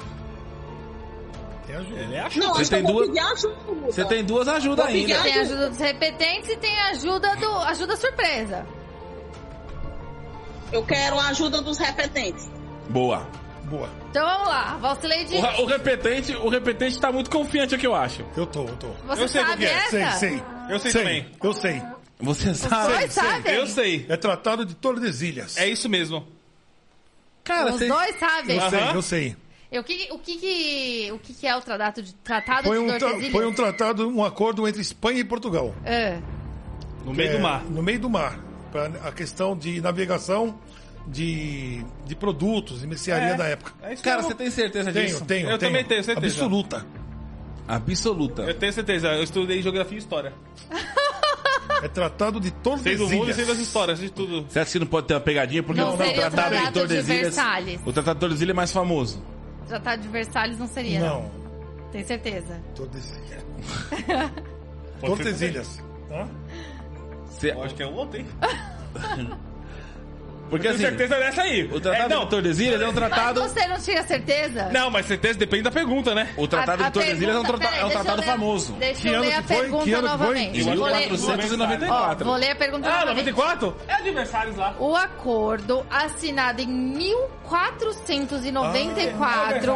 Tem ajuda. Ele é a Não, Você tem duas- ajuda. Você tem duas ajudas Vou ainda. Tem a ajuda dos repetentes e tem a ajuda do ajuda surpresa. Eu quero a ajuda dos repetentes. Boa. Boa. Então vamos lá, Valcileide. O, o repetente, o repetente tá muito confiante aqui, eu acho. Eu tô, eu tô. Você Eu sei qual sabe que é. essa? Sei, sei. Eu sei também. Eu sei. Você Os sabe? dois sabem? Eu sei. É Tratado de Tordesilhas. É isso mesmo. Cara, Os você... dois sabem. Eu sei, Aham. eu sei. E O que, o que, que- o que, que é o tratado de tratado Foi de um, tra- Tordesilhas? foi um tratado, um acordo entre Espanha e Portugal. É. No meio É, do mar. No meio do mar. Para a questão de navegação de, de produtos e mercearia É. da época. É isso Cara, mesmo. você tem certeza Tenho, disso? tenho. Eu tenho. também tenho certeza. Absoluta. Absoluta. Eu tenho certeza. Eu estudei geografia e história. É Tratado de Sei do mundo e Tordesilhas. sei das histórias, sei de tudo. Você acha que não pode ter uma pegadinha? Porque Não o seria o Tratado de Tratado de Tordesilhas... Versalhes. O Tratado de Tordesilhas é mais famoso. Tratado de Versalhes não seria, não. Não. Tem certeza. Tordesilhas. Tordesilhas. Hã? Você-. Eu acho que é o Porque Tenho assim, certeza dessa aí. o Tratado É, não. de Tordesilhas é um Mas tratado... você não tinha certeza? Não, mas certeza depende da pergunta, né? O Tratado A- a de Tordesilhas é um, trata- é um tratado eu ler- famoso. Deixa Que eu ano ler a que foi? pergunta Que ano que foi? novamente. Em Vou ler- 1494. Ó, vou ler a pergunta Ah, novamente. 94? É aniversários lá. O acordo assinado em 1494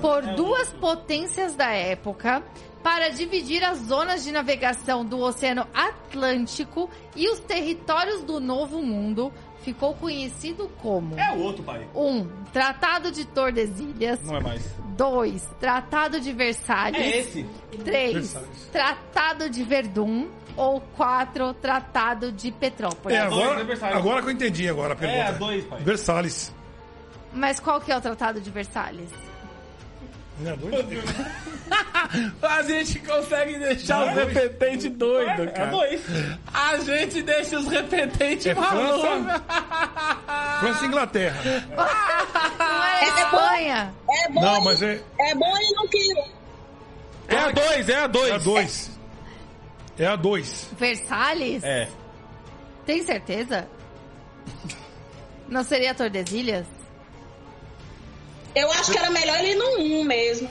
por duas potências da época para dividir as zonas de navegação do Oceano Atlântico e os territórios do Novo Mundo ficou conhecido como É o outro, pai. 1. Um, Tratado de Tordesilhas Não é mais. 2. Tratado de Versalhes É esse. 3. Versalhes. Tratado de Verdun ou 4. Tratado de Petrópolis. É, dois, agora, é Versalhes. agora que eu entendi agora a pergunta. É, dois, pai. Versalhes. Mas qual que é o Tratado de Versalhes? Não é dois? A gente consegue deixar os repetentes doidos, É cara. dois. A gente deixa os repetentes É malucos. França e Inglaterra. É Espanha. É bom, Não, e- mas é, é bom e não quero. É a dois, é a dois. é a dois. É a dois. Versalhes? É. Tem certeza? Não seria Tordesilhas? Eu acho que era melhor ele ir no 1 mesmo.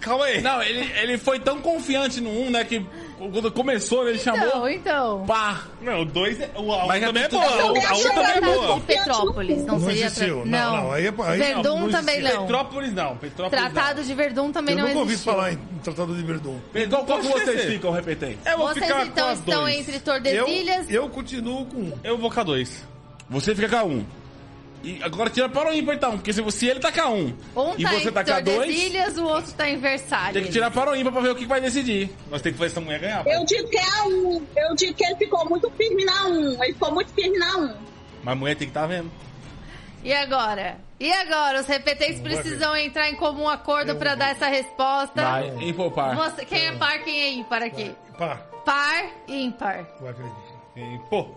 Calma aí. Não, ele, ele foi tão confiante no 1, né, que quando começou, ele chamou... Não, então. Pá! Não, o dois é. O, a Mas 1 também é é boa. Eu A 1 achei também é era boa. E Petrópolis, não, Não seria... existiu. tra- Não, não, aí é- aí Verdun não também não. Petrópolis não. Petrópolis Tratado de Verdun também Eu não nunca ouvi falar em Tratado de Verdun. Então qual que Pode vocês ficam, repetente? não. Eu vou Vocês ficar então com as estão dois. entre Eu, Tordesilhas... eu continuo com um. Eu vou com a dois. Você fica com a 1. E agora tira para o ímpar, então, porque se, você- ele tá a 1 Um e tá você em tá com a 2, Tordesilhas, o outro tá em Versalhes. tem que tirar para o ímpar pra ver o que vai decidir. Nós temos que fazer essa mulher ganhar. Eu digo que é a 1. Eu digo que ele ficou muito firme na 1. Ele ficou muito firme na 1. Mas a mulher tem que estar vendo. E agora? E agora? Os repetentes precisam entrar em comum acordo pra dar essa resposta. Vai, em poupar. Você, quem é par, quem é ímpar aqui? Pá, Par, ímpar. vai acreditar. E, pô.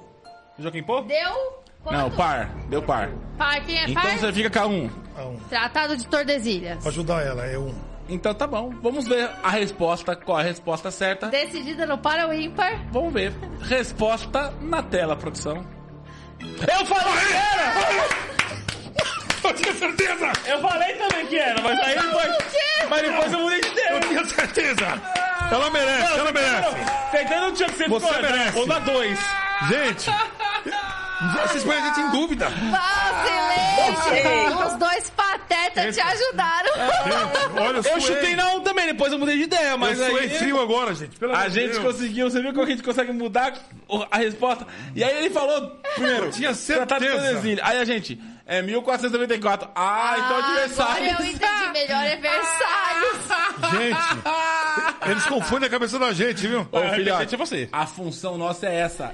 Joaquim, pô? Deu? Quanto? Não, par. Deu par. Par, quem é Então par? você fica com a um. Ah, um. Tratado de Tordesilhas. Pra ajudar ela, é um. Então tá bom. Vamos ver a resposta. Qual a resposta certa? Decidida no par ou ímpar? Vamos ver. Resposta na tela, produção. Eu falei que era! Eu tinha certeza! Eu falei também que era, mas aí depois. Mas depois eu mudei de Eu ideia. tinha certeza! Ela merece, ela merece! Tentando não tinha que ser Você merece. Ou na dois. Gente, vocês põem a gente em dúvida. Vacilete! Os dois patetas te ajudaram. Gente, olha, eu, Eu chutei na um também, depois eu mudei de ideia, mas eu aí. frio agora, gente. Pelo A gente Deus. conseguiu, você viu como a gente consegue mudar a resposta? E aí ele falou, primeiro, Eu tinha certeza. Aí a gente, é 1494. Ah, então Agora adversário. eu entendi melhor, é Versalhes. Gente, eles confundem a cabeça da gente, viu? Ô, filhote, é você. a função nossa é essa.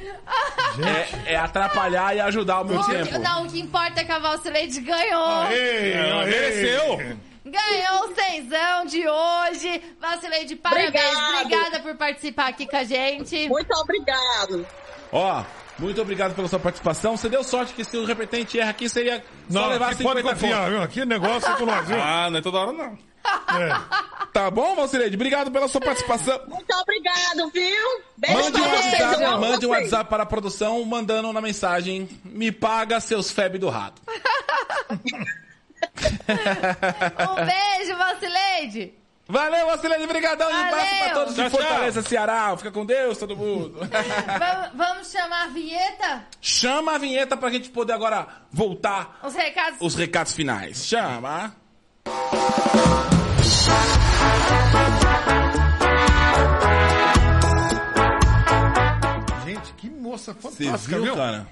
É, é atrapalhar e ajudar ao mesmo tempo. Não, o que importa é que a Valsileide ganhou. Ela ei. mereceu. Ganhou o cenzão de hoje. Valsileide, parabéns. Obrigado. Obrigada por participar aqui com a gente. Muito obrigado. Ó, muito obrigado pela sua participação. Você deu sorte que se o repetente erra aqui, seria só Não, levar aqui pode 50 confiar, pontos. viu? Aqui o negócio é com nós, viu? Ah, não é toda hora não. É. Tá bom, Valcileide? Obrigado pela sua participação. Muito obrigado, viu? Beijo Mande um, pra vocês. eu WhatsApp, mande um vocês. WhatsApp para a produção mandando na mensagem Me paga seus feb do rato. Um beijo, Valsileide. Valeu, Valcileide. Brigadão. E um abraço para todos de Tchau, Fortaleza, Ceará. Fica com Deus, todo mundo. Vamos, vamos chamar a vinheta? Chama a vinheta pra gente poder agora voltar Os recados. os recados finais. Chama. Gente, que moça Você fantástica, viu, viu? cara?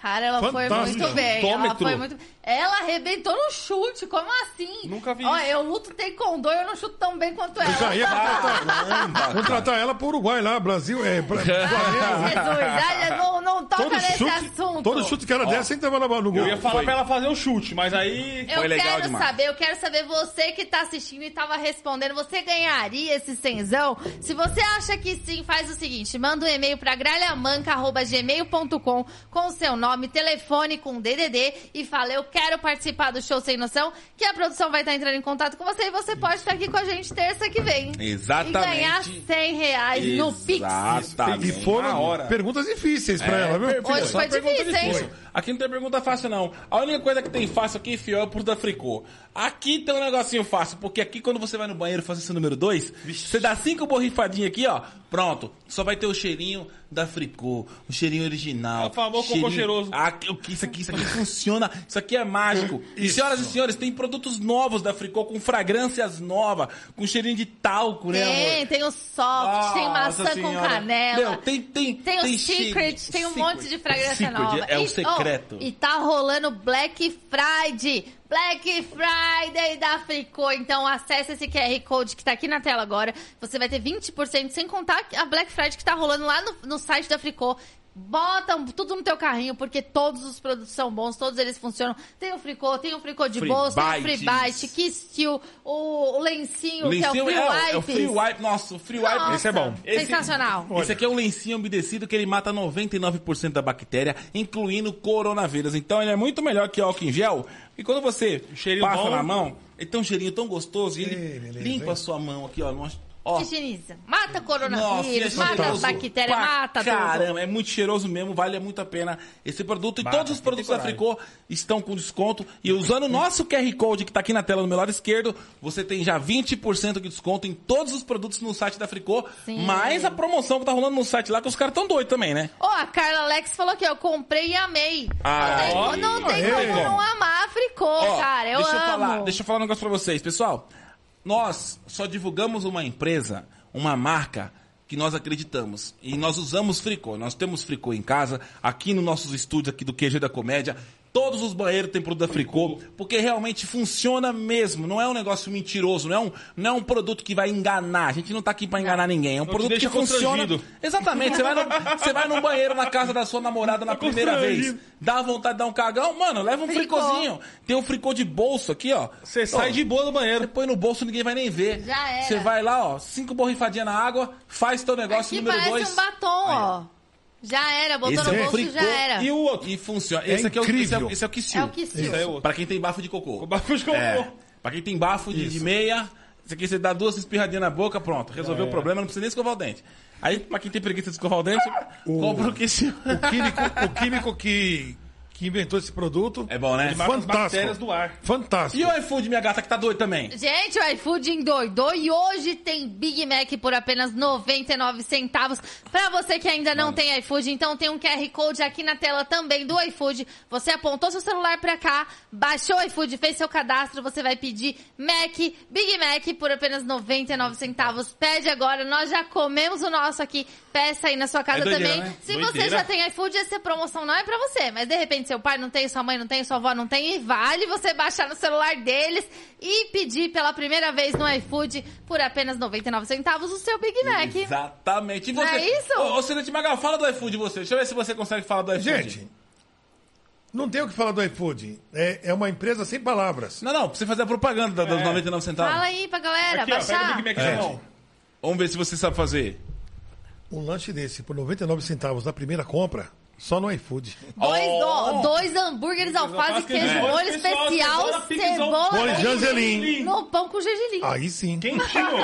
Cara, ela foi Fantástica. muito bem. Ela foi muito. Ela arrebentou no chute, como assim? Nunca vi Ó, isso. eu luto taekwondo e eu não chuto tão bem quanto Eu já ela. ia contratar, contratar ela pro Uruguai lá, Brasil, é, pra, Flamengo. Jesus, não, não toca Todo nesse chute, assunto. todo chute que ela desse, entrava no gol. Eu ia falar Foi. pra ela fazer o chute, mas aí. Eu Foi legal quero demais. saber, eu quero saber você que tá assistindo e tava respondendo, você ganharia esse cenzão? Se você acha que sim, faz o seguinte, manda um e-mail pra gralhamanca.gmail.com com o seu nome, telefone com DDD e fala, eu quero participar do Show Sem Noção, que a produção vai estar entrando em contato com você e você pode estar aqui com a gente terça que vem. Exatamente. E ganhar 100 reais no Pix. Exatamente. E foram Na hora. perguntas difíceis pra ela, viu? Hoje foi pergunta difícil, hein? Aqui não tem pergunta fácil, não. A única coisa que tem fácil aqui, fio, é o da Fricô. Aqui tem um negocinho fácil, porque aqui quando você vai no banheiro fazer seu número 2, você dá cinco borrifadinhas aqui, ó. Pronto. Só vai ter o cheirinho da Fricô, o cheirinho original. É o famoso cocô cheirinho... cheiroso. Aqui, o que- isso aqui, isso aqui funciona. Isso aqui é mágico. E senhoras e senhores, tem produtos novos da Fricô, com fragrâncias novas, com cheirinho de talco, né, Tem, amor? tem o soft, tem maçã com Senhora. canela. Meu, tem, tem, Tem o Secret, tem um Secret. monte de fragrância Secret, nova. É E- o secreto. oh, e tá rolando Black Friday. Black Friday da Fricô. Então acesse esse QR Code que tá aqui na tela agora. Você vai ter 20%, sem contar a Black Friday que tá rolando lá no, no site da Fricô. Bota tudo no teu carrinho, porque todos os produtos são bons, todos eles funcionam. Tem o fricô, tem o fricô de Free bolsa, tem o free bite, que steel, o, o lencinho, O que é o lencinho free é, o- wipes. é o free wipe. Nossa, o free wipe. Nossa, Esse é bom. Esse- Sensacional. Esse aqui é um lencinho umedecido que ele mata 99% da bactéria, incluindo coronavírus. Então ele é muito melhor que álcool em gel. E quando você Cheirinho passa bom. na mão, ele tem um cheirinho tão gostoso e ele Ei, beleza, limpa hein? a sua mão aqui, ó. Ó. Higieniza. Mata Nossa, coronavírus, e é mata bactéria, pra mata tudo. Caramba, é muito cheiroso mesmo, vale muito a pena esse produto. E todos os produtos da. Fricô estão com desconto. E usando o nosso QR Code que tá aqui na tela no meu lado esquerdo, você tem já 20% de desconto em todos os produtos no site da Fricô. Sim. Mais a promoção que tá rolando no site lá, que os caras tão doidos também, né? Ó, a Carla Alex falou que eu comprei e amei. Ah, não ó. tem, não tem como não amar a Fricô, Ó, cara. Eu deixa amo. Eu falar, deixa eu falar um negócio pra vocês. Pessoal, nós só divulgamos uma empresa, uma marca que nós acreditamos. E nós usamos Fricô. Nós temos Fricô em casa, aqui no nossos estúdios aqui do QG da Comédia. Todos os banheiros têm produto da Fricô, porque realmente funciona mesmo. Não é um negócio mentiroso, não é um, não é um produto que vai enganar. A gente não tá aqui pra enganar ninguém. É um te produto que funciona. Exatamente. Você vai, no, você vai num banheiro na casa da sua namorada na primeira vez. Dá vontade de dar um cagão, mano, leva um Fricô. fricôzinho. Tem um fricô de bolso aqui, ó. Você sai de boa do você banheiro. põe no bolso, ninguém vai nem ver. Já era. Você vai lá, ó, cinco borrifadinhas na água, faz teu negócio Aqui número parece dois. um batom, ó. Já era, botou Esse no é o bolso fricô já era. e o outro. E funciona. É esse aqui é o, esse é, incrível. o- esse é o É Kissil. o que é outro. Pra quem tem bafo de cocô. O bafo de cocô. É. Pra quem tem bafo de, de meia, isso aqui você dá duas espirradinhas na boca, pronto. Resolveu É. o problema, não precisa nem escovar o dente. Aí, pra quem tem preguiça de escovar o dente, compra o Kissil. O químico, o químico que, que inventou esse produto. É bom, né? Ele mata as Fantástico. bactérias do ar. Fantástico. E o iFood, minha gata, que tá doido também? Gente, o iFood endoidou e hoje tem Big Mac por apenas 99 centavos. Pra você que ainda não tem iFood, então tem um QR Code aqui na tela também do iFood. Você apontou seu celular pra cá, baixou o iFood, fez seu cadastro, você vai pedir Mac, Big Mac por apenas 99 centavos. Pede agora, nós já comemos o nosso aqui. Peça aí na sua casa É doideira, também. né? Se você Doideira. já tem iFood, essa promoção não é pra você, mas de repente seu pai não tem, sua mãe não tem, sua avó não tem, e vale você baixar no celular deles e pedir pela primeira vez no iFood por apenas 99 centavos o seu Big Mac. Exatamente. E Não você? é isso? Ô, ô Cinete Magal, fala do iFood você. Deixa eu ver se você consegue falar do iFood. Gente, não tem o que falar do iFood. É, é uma empresa sem palavras. Não, não, pra você fazer a propaganda da- dos 99 centavos. Fala aí pra galera, Aqui, ó, pega o baixar. Big Mac mão. Vamos ver se você sabe fazer. Um lanche desse por 99 centavos na primeira compra, só no iFood. Dois, Oh! do- dois hambúrgueres, alface, alface, queijo, queijo, molho especial, cebola, cebola, e- Jangelim. no pão com gergelim. Aí sim. Quentinho.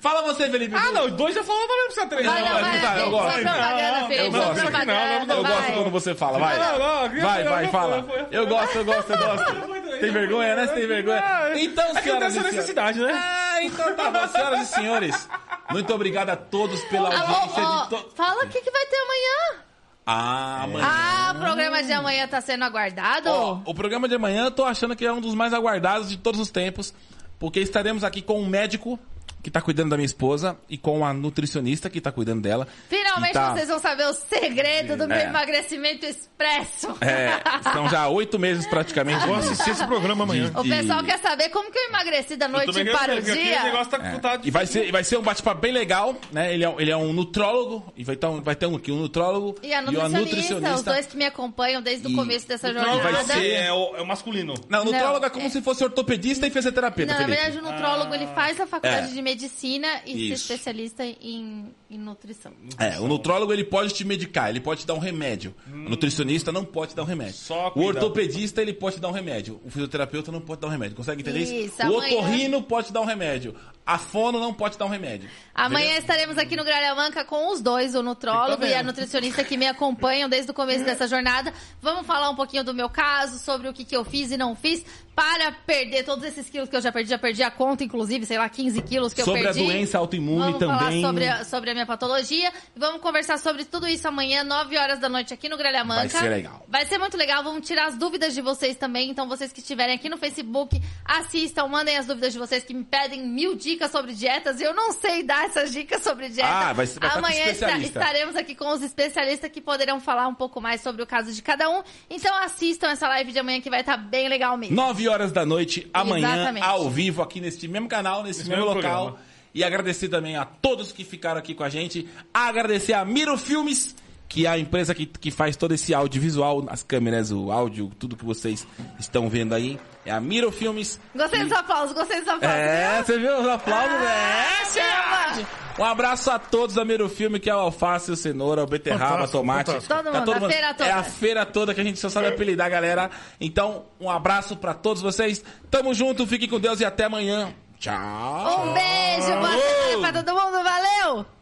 Fala você, Felipe. ah, não. Dois já falou, não precisa três. Vai, não, não, vai, vai, eu gosto. só propaganda, Não, Felipe, eu gosto. propaganda, Eu gosto vai. quando você fala, vai. Não, não, queria vai, vai, fala. eu gosto, eu gosto, eu gosto. Tem vergonha, né? Você tem vergonha? Então, É que não tem senhoras essa e senhores. necessidade, né? Ah, então tá bom. Senhoras e senhores, muito obrigado a todos pela audiência ó, de to... Fala o que, que vai ter amanhã. Ah, amanhã. Ah, o programa de amanhã tá sendo aguardado? Ó, o programa de amanhã eu tô achando que é um dos mais aguardados de todos os tempos, porque estaremos aqui com um médico que tá cuidando da minha esposa e com a nutricionista que tá cuidando dela. Finalmente E tá- vocês vão saber o segredo do meu É. emagrecimento expresso. É, estão já oito meses praticamente. Vou assistir esse programa amanhã. O pessoal E- quer saber como que eu emagreci da noite para o dia. O negócio tá com tá E vai ser, e vai ser um bate-papo bem legal, né? Ele é, um- ele é um nutrólogo, e vai ter um, vai ter um aqui, um nutrólogo E a uma nutricionista, os nutricionista. dois que me acompanham desde o E- começo dessa Não, jornada. vai ser é o, é o masculino. Não, o nutrólogo Não, é como é- se fosse ortopedista e fisioterapeuta, Não, na verdade, o nutrólogo ele faz a faculdade É. de medicina e se Isso. especialista em, em nutrição. É, o nutrólogo ele pode te medicar, ele pode te dar um remédio. O nutricionista não pode te dar um remédio. Só o ortopedista ele pode te dar um remédio. O fisioterapeuta não pode dar um remédio. Consegue entender isso? Isso, o amanhã- otorrino pode te dar um remédio. A fono não pode dar um remédio. Amanhã Entendeu? estaremos aqui no Gralha Manca com os dois, o nutrólogo Tá e a nutricionista que me acompanham desde o começo dessa jornada. Vamos falar um pouquinho do meu caso, sobre o que, que eu fiz e não fiz para perder todos esses quilos que eu já perdi. Já perdi a conta, inclusive, sei lá, 15 quilos que Sobre eu a perdi. doença autoimune Vamos também. falar sobre a, sobre a minha patologia. Vamos conversar sobre tudo isso amanhã, 9 horas da noite, aqui no Gralha Manca. Vai ser legal. Vai ser muito legal. Vamos tirar as dúvidas de vocês também. Então, vocês que estiverem aqui no Facebook, assistam, mandem as dúvidas de vocês que me pedem mil dicas sobre dietas. Eu não sei dar essas dicas sobre dieta. Ah, vai vai Amanhã estaremos aqui com os especialistas que poderão falar um pouco mais sobre o caso de cada um. Então, assistam essa live de amanhã que vai estar bem legal mesmo. 9 horas da noite, amanhã, Exatamente. ao vivo, aqui neste mesmo canal, nesse Esse mesmo, mesmo local. programa. E agradecer também a todos que ficaram aqui com a gente. Agradecer a Miro Filmes, que é a empresa que, que faz todo esse audiovisual, as câmeras, o áudio, tudo que vocês estão vendo aí. É a Miro Filmes. Gostei dos aplausos, gostei dos aplausos. É, você viu os aplausos? Ah, é, chama! Um abraço a todos da Miro Filme, que é o alface, o cenoura, o beterraba, Fantástico, tomate. fantástico. Todo mundo, a feira toda. É a feira toda que a gente só sabe apelidar, galera. Então, um abraço pra todos vocês. Tamo junto, fiquem com Deus e até amanhã. Tchau. Um beijo, boa semana pra todo mundo, valeu!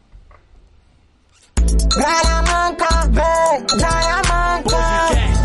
Salamanca, ve, Salamanca.